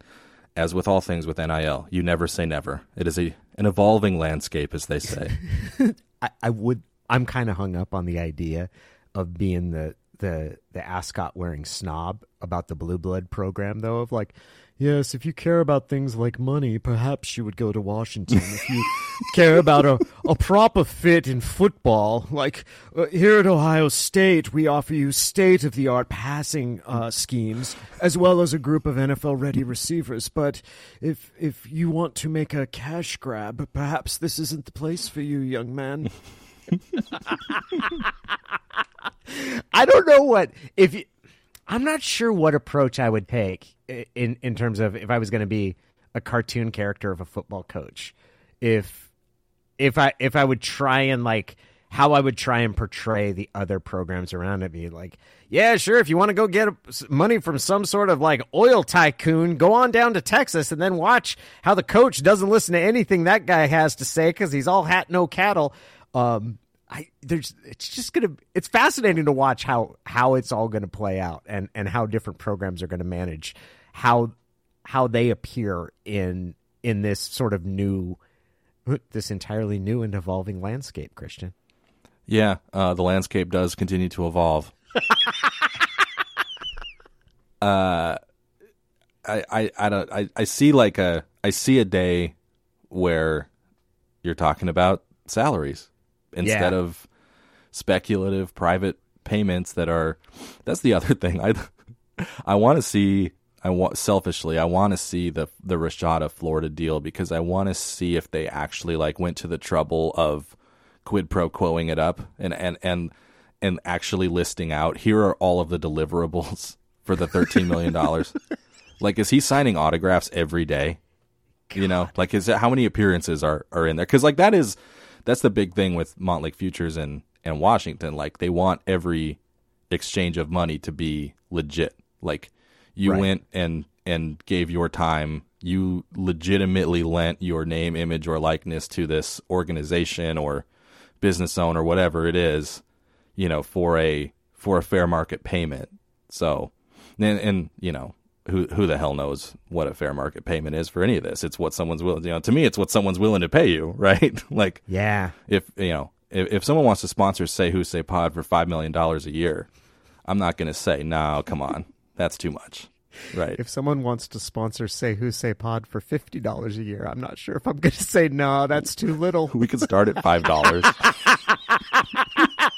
as with all things with NIL, you never say never. It is a an evolving landscape, as they say. I, I would. I'm kind of hung up on the idea of being the the the ascot wearing snob about the blue blood program, though. Of like, Yes, if you care about things like money, perhaps you would go to Washington. if you care about a, a proper fit in football, like uh, here at Ohio State, we offer you state of the art passing uh, schemes as well as a group of NFL ready receivers. But if if you want to make a cash grab, perhaps this isn't the place for you, young man. I don't know what if you, I'm not sure what approach I would take in in terms of if I was going to be a cartoon character of a football coach. If if I if I would try and like how I would try and portray the other programs around it, be like, yeah, sure. If you want to go get money from some sort of like oil tycoon, go on down to Texas and then watch how the coach doesn't listen to anything that guy has to say because he's all hat no cattle. Um, I there's it's just gonna it's fascinating to watch how how it's all gonna play out and and how different programs are gonna manage how how they appear in in this sort of new this entirely new and evolving landscape, Christian. Yeah, uh, the landscape does continue to evolve. uh, I, I, I don't I, I see like a I see a day where you're talking about salaries instead Yeah. of speculative private payments that are that's the other thing. I I want to see I want selfishly I want to see the the Rashada Florida deal because I want to see if they actually like went to the trouble of quid pro quoing it up and and and and actually listing out here are all of the deliverables for the 13 million dollars. Like is he signing autographs every day? You know like is it, how many appearances are are in there? Because like that is that's the big thing with montlake futures and and washington. Like they want every exchange of money to be legit. Like you Right. went and and gave your time. You legitimately lent your name image or likeness to this organization or business owner whatever it is you know for a for a fair market payment. So and, and you know who who the hell knows what a fair market payment is for any of this it's what someone's willing you know to me it's what someone's willing to pay you right like Yeah. if you know if, if someone wants to sponsor say who say pod for five million dollars a year i'm not going to say no come on that's too much right If someone wants to sponsor Say Who Say Pod for fifty dollars a year, I'm not sure if I'm going to say no. That's too little. we could start at five dollars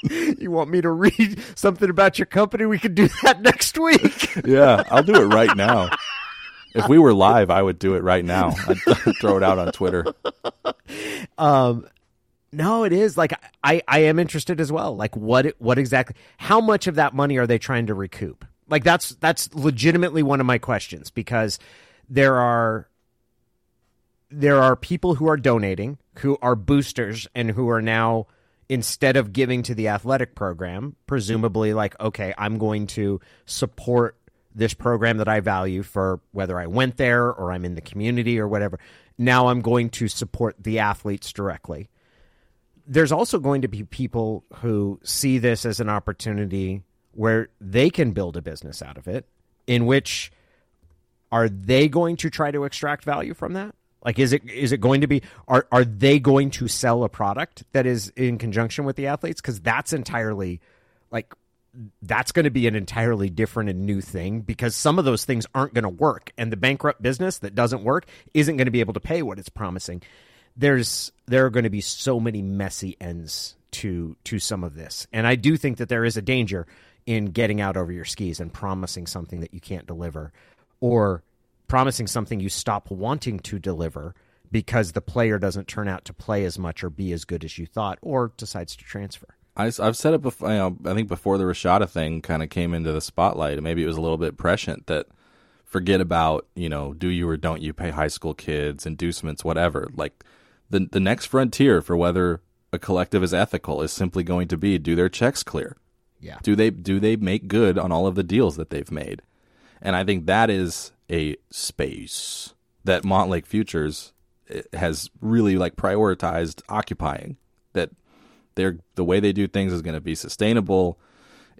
you want me to read something about your company? We could do that next week. yeah i'll do it right now if we were live i would do it right now i'd throw it out on twitter Um, no, it is like I I am interested as well. Like what what exactly? How much of that money are they trying to recoup? Like that's that's legitimately one of my questions because there are there are people who are donating who are boosters and who are now instead of giving to the athletic program presumably like okay i'm going to support this program that i value for whether i went there or i'm in the community or whatever. Now i'm going to support the athletes directly. There's also going to be people who see this as an opportunity where they can build a business out of it in which are they going to try to extract value from that like is it is it going to be are are they going to sell a product that is in conjunction with the athletes? Because that's entirely like that's going to be an entirely different and new thing because some of those things aren't going to work and the bankrupt business that doesn't work isn't going to be able to pay what it's promising. There's there are going to be so many messy ends to to some of this and i do think that there is a danger in getting out over your skis and promising something that you can't deliver or promising something you stop wanting to deliver because the player doesn't turn out to play as much or be as good as you thought or decides to transfer I, have said it before. You know, I think before the Rashada thing kind of came into the spotlight, and maybe it was a little bit prescient that forget about you know do you or don't you pay high school kids inducements whatever. Like the the next frontier for whether a collective is ethical is simply going to be do their checks clear. yeah Do they do they make good on all of the deals that they've made? And I think that is a space that Montlake Futures eh, has really like prioritized occupying. That they're the way they do things is going to be sustainable,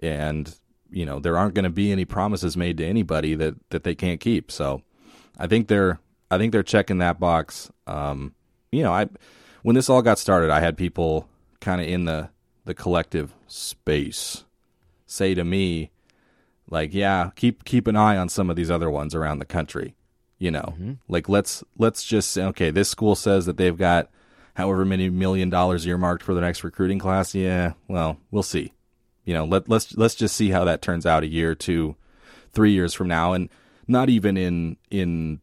and you know there aren't going to be any promises made to anybody that that they can't keep. So I think they're I think they're checking that box. Um, you know, I when this all got started, I had people kind of in the the collective space say to me, like, yeah, keep keep an eye on some of these other ones around the country. You know, mm-hmm. like let's let's just say, okay, this school says that they've got however many million dollars earmarked for the next recruiting class. Yeah, well, we'll see. You know, let let's let's just see how that turns out a year, two, three years from now, and not even in in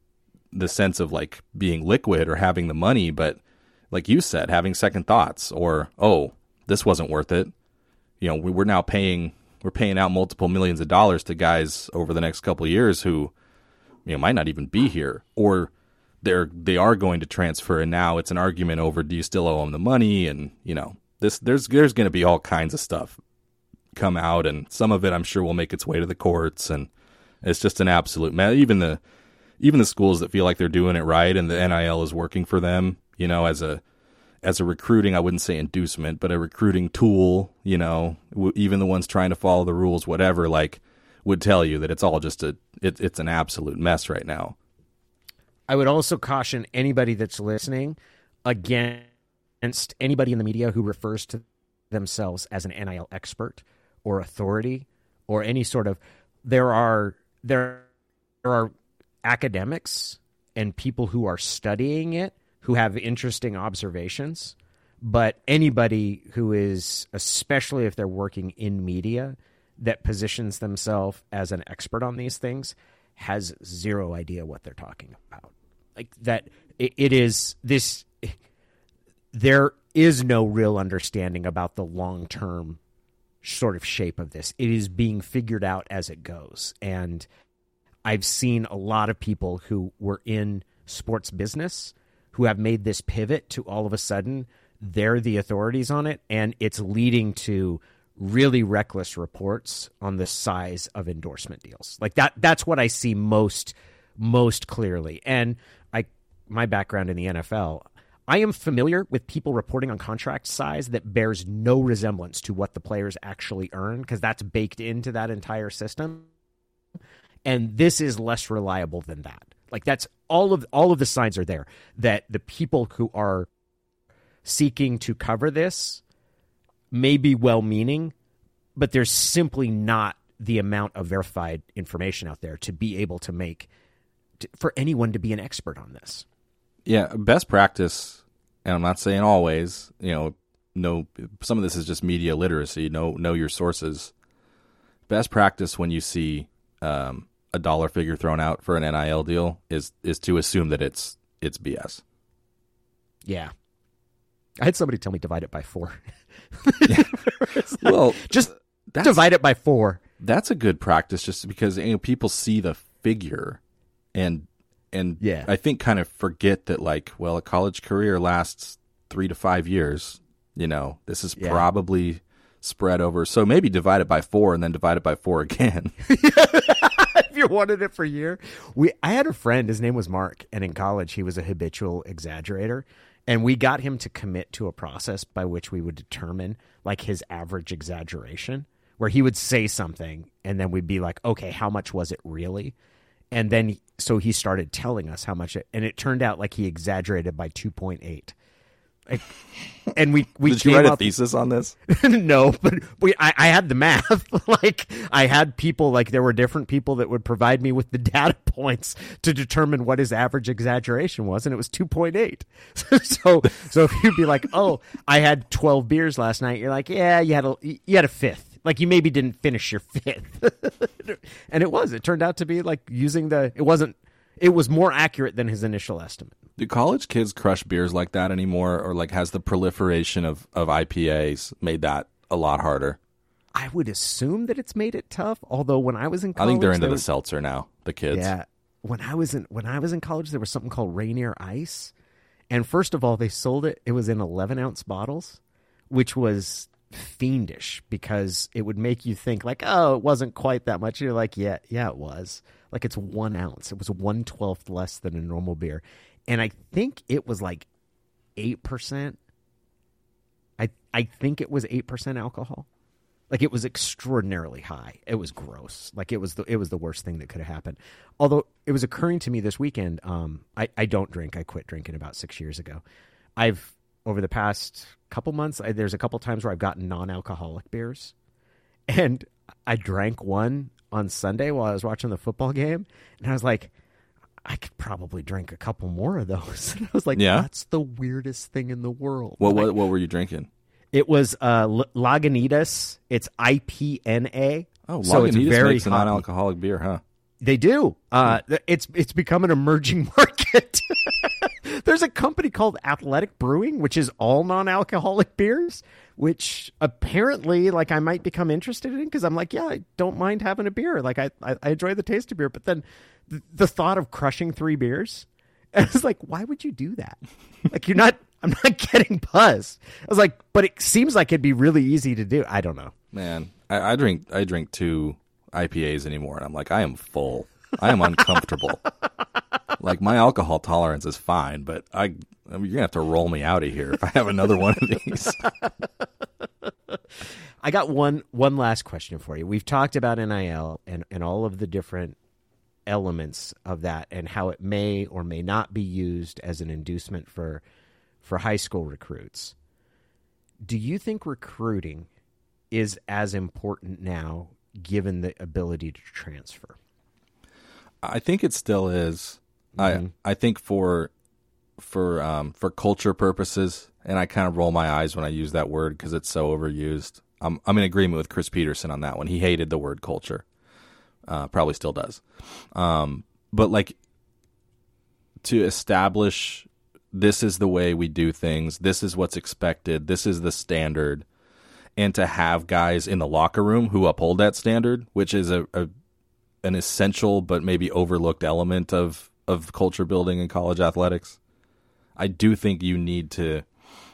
the sense of like being liquid or having the money, but like you said, having second thoughts or oh, this wasn't worth it. You know, we, we're now paying we're paying out multiple millions of dollars to guys over the next couple years who you know might not even be here. Or they're they are going to transfer and now it's an argument over do you still owe them the money? And you know this there's there's going to be all kinds of stuff come out and some of it I'm sure will make its way to the courts and it's just an absolute mess even the even the schools that feel like they're doing it right and the NIL is working for them you know as a as a recruiting, I wouldn't say inducement, but a recruiting tool, you know, w- even the ones trying to follow the rules, whatever, like would tell you that it's all just a, it, it's an absolute mess right now. I would also caution anybody that's listening against anybody in the media who refers to themselves as an NIL expert or authority or any sort of there are there there are academics and people who are studying it who have interesting observations but anybody who is especially if they're working in media that positions themselves as an expert on these things has zero idea what they're talking about like that it, is this there is no real understanding about the long term sort of shape of this. It is being figured out as it goes. And I've seen a lot of people who were in sports business who have made this pivot to all of a sudden they're the authorities on it and it's leading to really reckless reports on the size of endorsement deals. Like that that's what I see most most clearly. And I my background in the NFL, I am familiar with people reporting on contract size that bears no resemblance to what the players actually earn because that's baked into that entire system. And this is less reliable than that. Like that's all of all of the signs are there that the people who are seeking to cover this may be well-meaning, but there's simply not the amount of verified information out there to be able to make to, for anyone to be an expert on this. Yeah, best practice, and I'm not saying always. You know, no, some of this is just media literacy. Know know your sources. Best practice when you see um, a dollar figure thrown out for an NIL deal is is to assume that it's it's BS. Yeah, I had somebody tell me divide it by four. well, just divide it by four. That's a good practice, just because you know, people see the figure, and and yeah. I think kind of forget that like, well, a college career lasts three to five years. You know, this is Yeah. probably spread over. So maybe divide it by four and then divide it by four again. wanted it for a year. We I had a friend, his name was Mark, and in college he was a habitual exaggerator. And we got him to commit to a process by which we would determine like his average exaggeration, where he would say something and then we'd be like, okay, how much was it really? And then so he started telling us how much it and it turned out like he exaggerated by two point eight. Like, and we we Did you write a thesis on this? no, but we I, I had the math. like I had people like there were different people that would provide me with the data points to determine what his average exaggeration was, and it was two point eight. so so if you'd be like, oh, I had twelve beers last night, you're like, yeah, you had a you had a fifth. Like you maybe didn't finish your fifth, and it was. It turned out to be like using the. It wasn't. It was more accurate than his initial estimate. Do college kids crush beers like that anymore, or like has the proliferation of of IPAs made that a lot harder? I would assume that it's made it tough. Although when I was in college, I think they're into there the seltzer now. The kids. Yeah. When I was in when I was in college, there was something called Rainier Ice, and first of all, they sold it. It was in eleven ounce bottles, which was fiendish because it would make you think like, oh, it wasn't quite that much. You're like, yeah, yeah, it was. Like it's one ounce. It was one twelfth less than a normal beer, and I think it was like eight percent. I I think it was eight percent alcohol. Like it was extraordinarily high. It was gross. Like it was the it was the worst thing that could have happened. Although it was occurring to me this weekend. Um, I I don't drink. I quit drinking about six years ago. I've over the past couple months. I, there's a couple times where I've gotten non-alcoholic beers, and I drank one on Sunday while I was watching the football game, and I was like. I could probably drink a couple more of those. And I was like, Yeah? that's the weirdest thing in the world. What Like, what what were you drinking? it was uh, L- Lagunitas. It's IPNA. Oh, so it's Lagunitas very makes a non-alcoholic beer, huh? They do. Uh, it's it's become an emerging market. There's a company called Athletic Brewing, which is all non-alcoholic beers, which apparently, like, I might become interested in because I'm like, yeah, I don't mind having a beer. Like, I I, I enjoy the taste of beer, but then the, the thought of crushing three beers, I was like, why would you do that? like, you're not. I'm not getting buzzed. I was like, but it seems like it'd be really easy to do. I don't know. Man, I, I drink I drink two IPAs anymore, and I'm like, I am full. I am uncomfortable. like my alcohol tolerance is fine, but I, I mean, you're gonna have to roll me out of here if I have another one of these. I got one one last question for you. We've talked about NIL and, and all of the different elements of that and how it may or may not be used as an inducement for for high school recruits. Do you think recruiting is as important now given the ability to transfer? I think it still is. I I think for for um, for culture purposes, and I kind of roll my eyes when I use that word because it's so overused. I'm I'm in agreement with Chris Petersen on that one. He hated the word culture. Uh, probably still does. Um, but like to establish this is the way we do things. This is what's expected. This is the standard. And to have guys in the locker room who uphold that standard, which is a, a an essential but maybe overlooked element of of culture building in college athletics. I do think you need to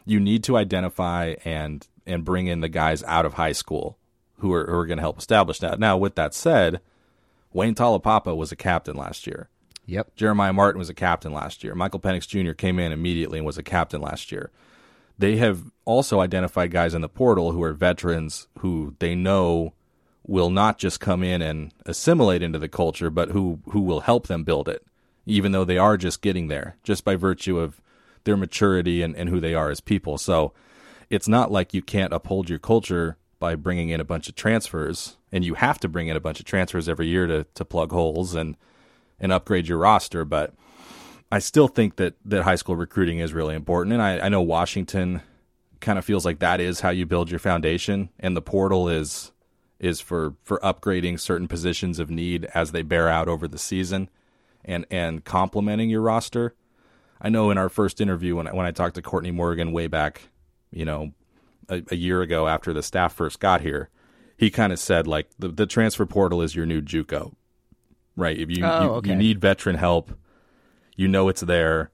you need to identify and and bring in the guys out of high school who are who are going to help establish that. Now, with that said, Wayne Taulapapa was a captain last year. Yep. Jeremiah Martin was a captain last year. Michael Penix Jr. came in immediately and was a captain last year. They have also identified guys in the portal who are veterans who they know will not just come in and assimilate into the culture, but who who will help them build it, even though they are just getting there, just by virtue of their maturity and, and who they are as people. So it's not like you can't uphold your culture by bringing in a bunch of transfers, and you have to bring in a bunch of transfers every year to to plug holes and and upgrade your roster. But I still think that that high school recruiting is really important, and I, I know Washington kind of feels like that is how you build your foundation, and the portal is is for for upgrading certain positions of need as they bear out over the season, and and complementing your roster. I know in our first interview when I, when I talked to Courtney Morgan way back, you know, a, a year ago after the staff first got here, he kind of said like the the transfer portal is your new JUCO, right? If you Oh, you, okay. you need veteran help, you know it's there.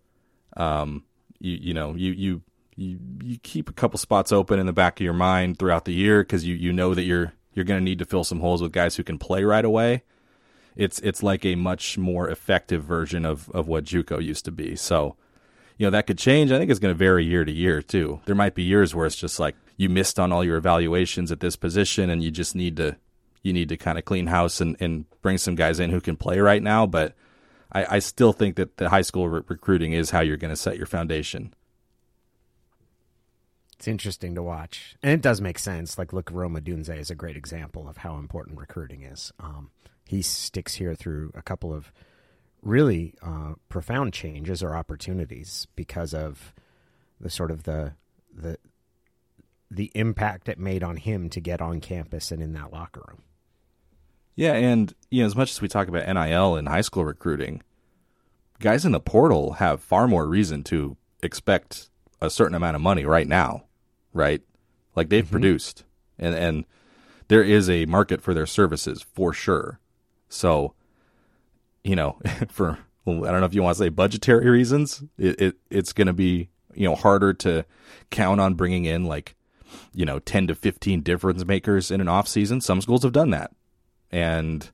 Um, you you know you you you you keep a couple spots open in the back of your mind throughout the year because you you know that you're you're going to need to fill some holes with guys who can play right away. It's it's like a much more effective version of of what JUCO used to be. So, you know that could change. I think it's going to vary year to year too. There might be years where it's just like you missed on all your evaluations at this position, and you just need to you need to kind of clean house and and bring some guys in who can play right now. But I, I still think that the high school re- recruiting is how you're going to set your foundation. It's interesting to watch, and it does make sense. Like, look, Rome Odunze is a great example of how important recruiting is. Um, he sticks here through a couple of really uh, profound changes or opportunities because of the sort of the the the impact it made on him to get on campus and in that locker room. Yeah, and you know, as much as we talk about NIL and high school recruiting, guys in the portal have far more reason to expect a certain amount of money right now, right? Like they've produced, and and there is a market for their services for sure. So, you know, for well, I don't know if you want to say budgetary reasons, it, it it's going to be you know harder to count on bringing in like you know 10 to 15 difference makers in an off season. Some schools have done that and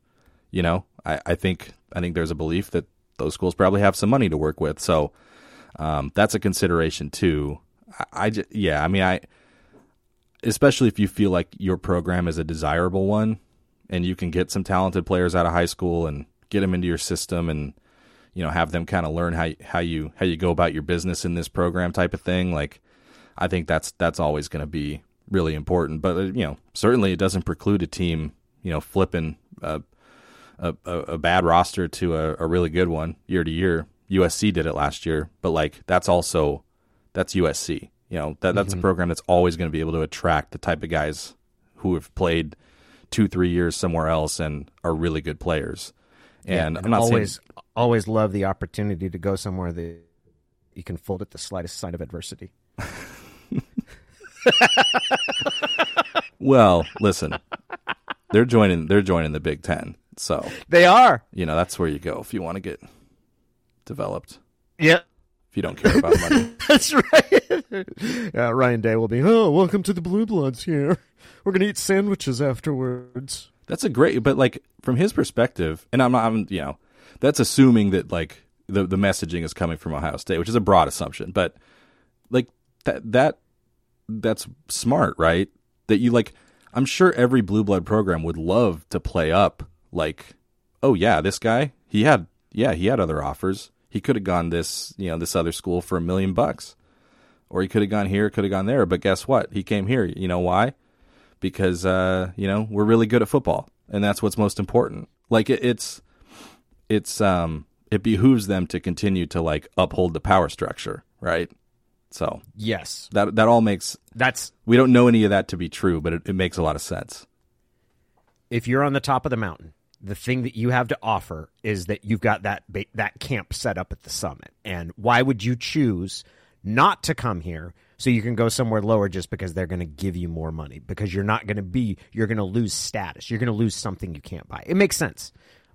you know I, I think I think there's a belief that those schools probably have some money to work with, so um, that's a consideration too. I, I ju- yeah, I mean I especially if you feel like your program is a desirable one and you can get some talented players out of high school and get them into your system and you know have them kind of learn how how you how you go about your business in this program type of thing like I think that's that's always going to be really important. But uh, you know certainly it doesn't preclude a team you know flipping a, a a bad roster to a, a really good one year to year. USC did it last year but like that's also that's USC you know that that's a mm-hmm. program that's always going to be able to attract the type of guys who have played two three years somewhere else and are really good players and I'm not always saying always love the opportunity to go somewhere that you can fold at the slightest sign of adversity. well listen they're joining they're joining the Big Ten so They are. you know that's where you go if you want to get developed Yeah. If you don't care about money That's right. uh, Ryan Day will be, oh, welcome to the Blue Bloods here. We're going to eat sandwiches afterwards. That's a great, but like from his perspective, and I'm not, I'm, you know, that's assuming that like the the messaging is coming from Ohio State, which is a broad assumption, but like that that that's smart, right? That you like I'm sure every blue blood program would love to play up like, oh yeah, this guy, he had yeah, he had other offers. He could have gone this, you know, this other school for a million bucks. Or he could have gone here, could have gone there, but guess what? He came here. You know why? Because uh, you know, we're really good at football, and that's what's most important. Like it, it's it's um it behooves them to continue to like uphold the power structure, right? So Yes. that that all makes That's we don't know any of that to be true, but it, it makes a lot of sense. if you're on the top of the mountain, the thing that you have to offer is that you've got that that camp set up at the summit. And why would you choose not to come here so you can go somewhere lower just because they're going to give you more money? Because you're not going to be you're going to lose status. You're going to lose something you can't buy. It makes sense.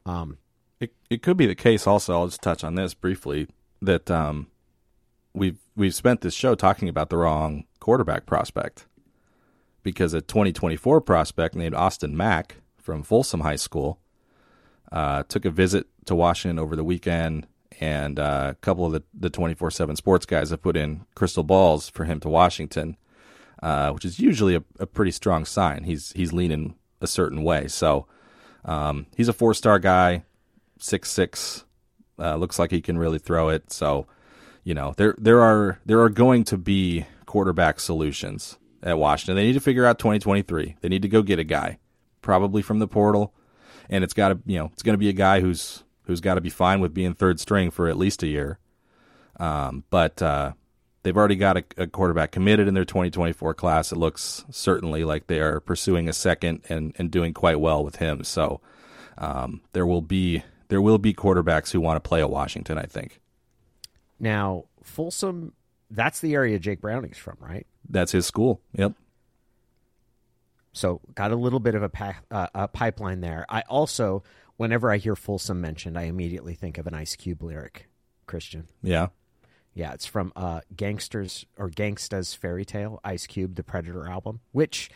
Um, It it could be the case also, I'll just touch on this briefly, that um we've we've spent this show talking about the wrong quarterback prospect. Because a 2024 prospect named Austin Mack from Folsom High School uh, took a visit to Washington over the weekend, and uh, a couple of the, the 24 7 sports guys have put in crystal balls for him to Washington, uh, which is usually a, a pretty strong sign. He's, he's leaning a certain way. So um, he's a four star guy, six six. Uh, looks like he can really throw it. So, you know, there there are there are going to be quarterback solutions at Washington. They need to figure out 2023. They need to go get a guy, probably from the portal, and it's got to you know it's going to be a guy who's who's got to be fine with being third string for at least a year. Um, but uh, they've already got a, a quarterback committed in their 2024 class. It looks certainly like they are pursuing a second and and doing quite well with him. So um, there will be there will be quarterbacks who want to play at Washington. I think now Folsom, that's the area Jake Browning's from, right? that's his school. Yep. So got a little bit of a, pa- uh, a pipeline there. I also, whenever I hear Folsom mentioned, I immediately think of an Ice Cube lyric. Christian, Yeah. yeah, it's from uh, Gangsters or Gangsta's Fairy Tale, Ice Cube, the Predator album, which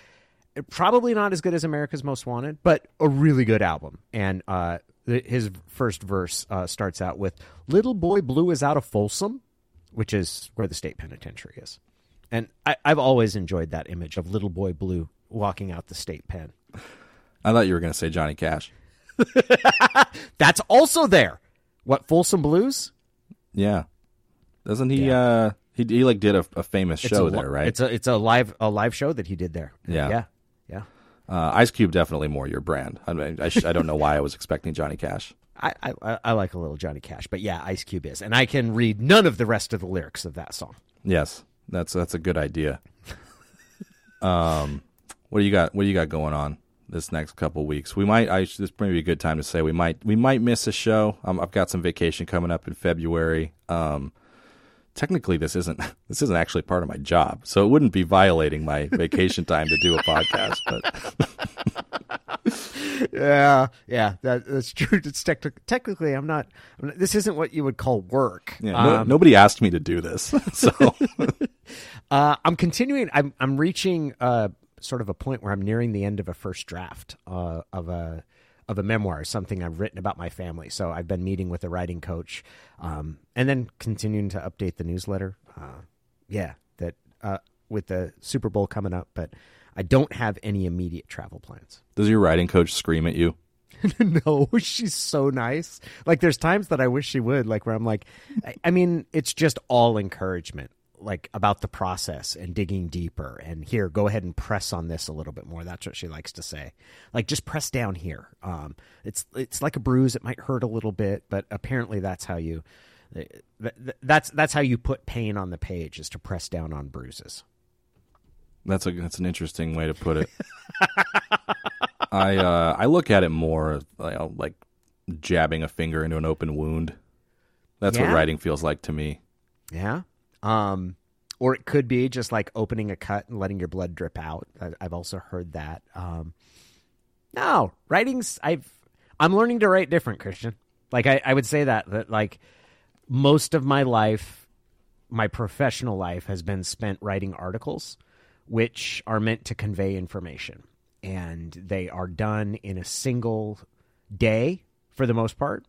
uh, probably not as good as America's Most Wanted, but a really good album. And uh, th- his first verse uh, starts out with "Little Boy Blue is out of Folsom," which is where the state penitentiary is. And I, I've always enjoyed that image of Little Boy Blue walking out the state pen. I thought you were going to say Johnny Cash. That's also there. What Folsom Blues? Yeah. Doesn't he? Uh, he he like did a, a famous It's show a, there, right? It's a it's a live a live show that he did there. Yeah. yeah, yeah. uh, Ice Cube definitely more your brand. I mean, I, sh- I don't know why I was expecting Johnny Cash. I, I I like a little Johnny Cash, but yeah, Ice Cube is, and I can read none of the rest of the lyrics of that song. Yes, that's that's a good idea. um, what do you got? What do you got going on this next couple weeks? We might. I this may be a good time to say we might we might miss a show. Um, I've got some vacation coming up in February. Um, technically, this isn't this isn't actually part of my job, so it wouldn't be violating my vacation time to do a podcast. But Yeah, yeah, that, that's true. It's techni- technically, I'm not, I'm not. This isn't what you would call work. yeah, no, Um, nobody asked me to do this, so Uh, I'm continuing. I'm I'm reaching uh, sort of a point where I'm nearing the end of a first draft uh, of a of a memoir, something I've written about my family. So I've been meeting with a writing coach, um, and then continuing to update the newsletter. Uh, yeah, that uh, with the Super Bowl coming up, but I don't have any immediate travel plans. does your writing coach scream at you? no, she's so nice. Like there's times that I wish she would, like where I'm like, I, I mean, it's just all encouragement, like about the process and digging deeper. And here, go ahead and press on this a little bit more. That's what she likes to say. Like just press down here. Um, it's it's like a bruise. It might hurt a little bit, but apparently that's how you. th- th- That's that's how you put pain on the page is to press down on bruises. That's a that's an interesting way to put it. I uh, I look at it more know, like jabbing a finger into an open wound. That's what writing feels like to me. Yeah. Um, or it could be just like opening a cut and letting your blood drip out. I, I've also heard that. Um, no, writing's. I've. I'm learning to write different, Christian. Like I, I would say that that like most of my life, my professional life has been spent writing articles, which are meant to convey information, and they are done in a single day for the most part.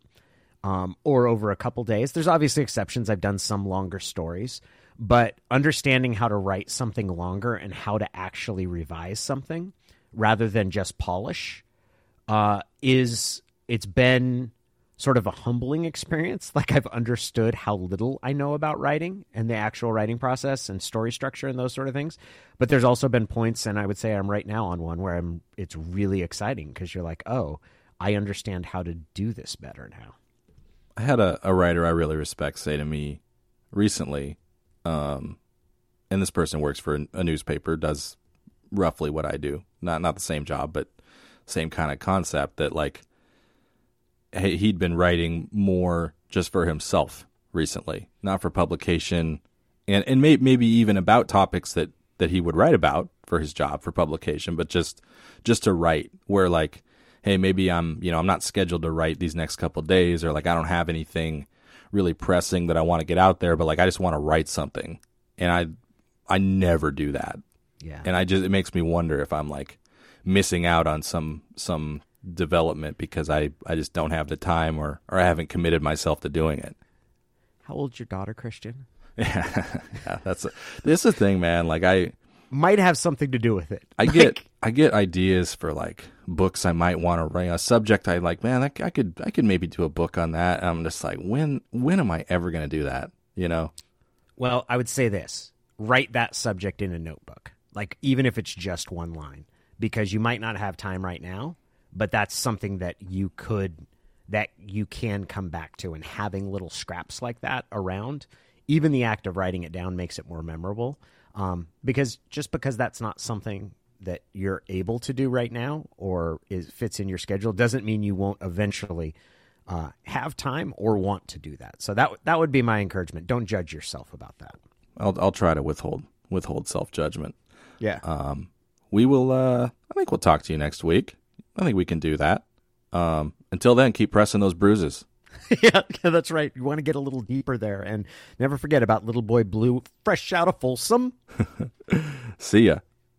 Um, or over a couple days. There's obviously exceptions. I've done some longer stories, but understanding how to write something longer and how to actually revise something rather than just polish uh, is it's been sort of a humbling experience. Like I've understood how little I know about writing and the actual writing process and story structure and those sort of things. But there's also been points, and I would say I'm right now on one where I'm. It's really exciting because you're like, oh, I understand how to do this better now. I had a, a writer I really respect say to me recently, um, and this person works for a newspaper, does roughly what I do. Not not the same job, but same kind of concept that like he'd been writing more just for himself recently, not for publication, and and may, maybe even about topics that that he would write about for his job for publication, but just just to write. Where like, hey, maybe I'm you know I'm not scheduled to write these next couple days, or like I don't have anything really pressing that I want to get out there, but like I just want to write something, and I I never do that. Yeah, and I just it makes me wonder if I'm like missing out on some some development because I, I just don't have the time or, or I haven't committed myself to doing it. How old's your daughter, Christian? Yeah, yeah that's a, this is the thing, man. Like I might have something to do with it. I get I get ideas for like books I might want to write. A subject I like, man. I, I could I could maybe do a book on that. And I'm just like, when when am I ever going to do that? You know. Well, I would say this: write that subject in a notebook, like even if it's just one line, because you might not have time right now but that's something that you could that you can come back to and having little scraps like that around even the act of writing it down makes it more memorable um, because just because that's not something that you're able to do right now or is fits in your schedule doesn't mean you won't eventually uh, have time or want to do that so that that would be my encouragement don't judge yourself about that i'll, I'll try to withhold withhold self-judgment yeah um, we will uh, i think we'll talk to you next week I think we can do that. Um, until then, keep pressing those bruises. yeah, that's right. You want to get a little deeper there. And never forget about Little Boy Blue, fresh out of Folsom. See ya.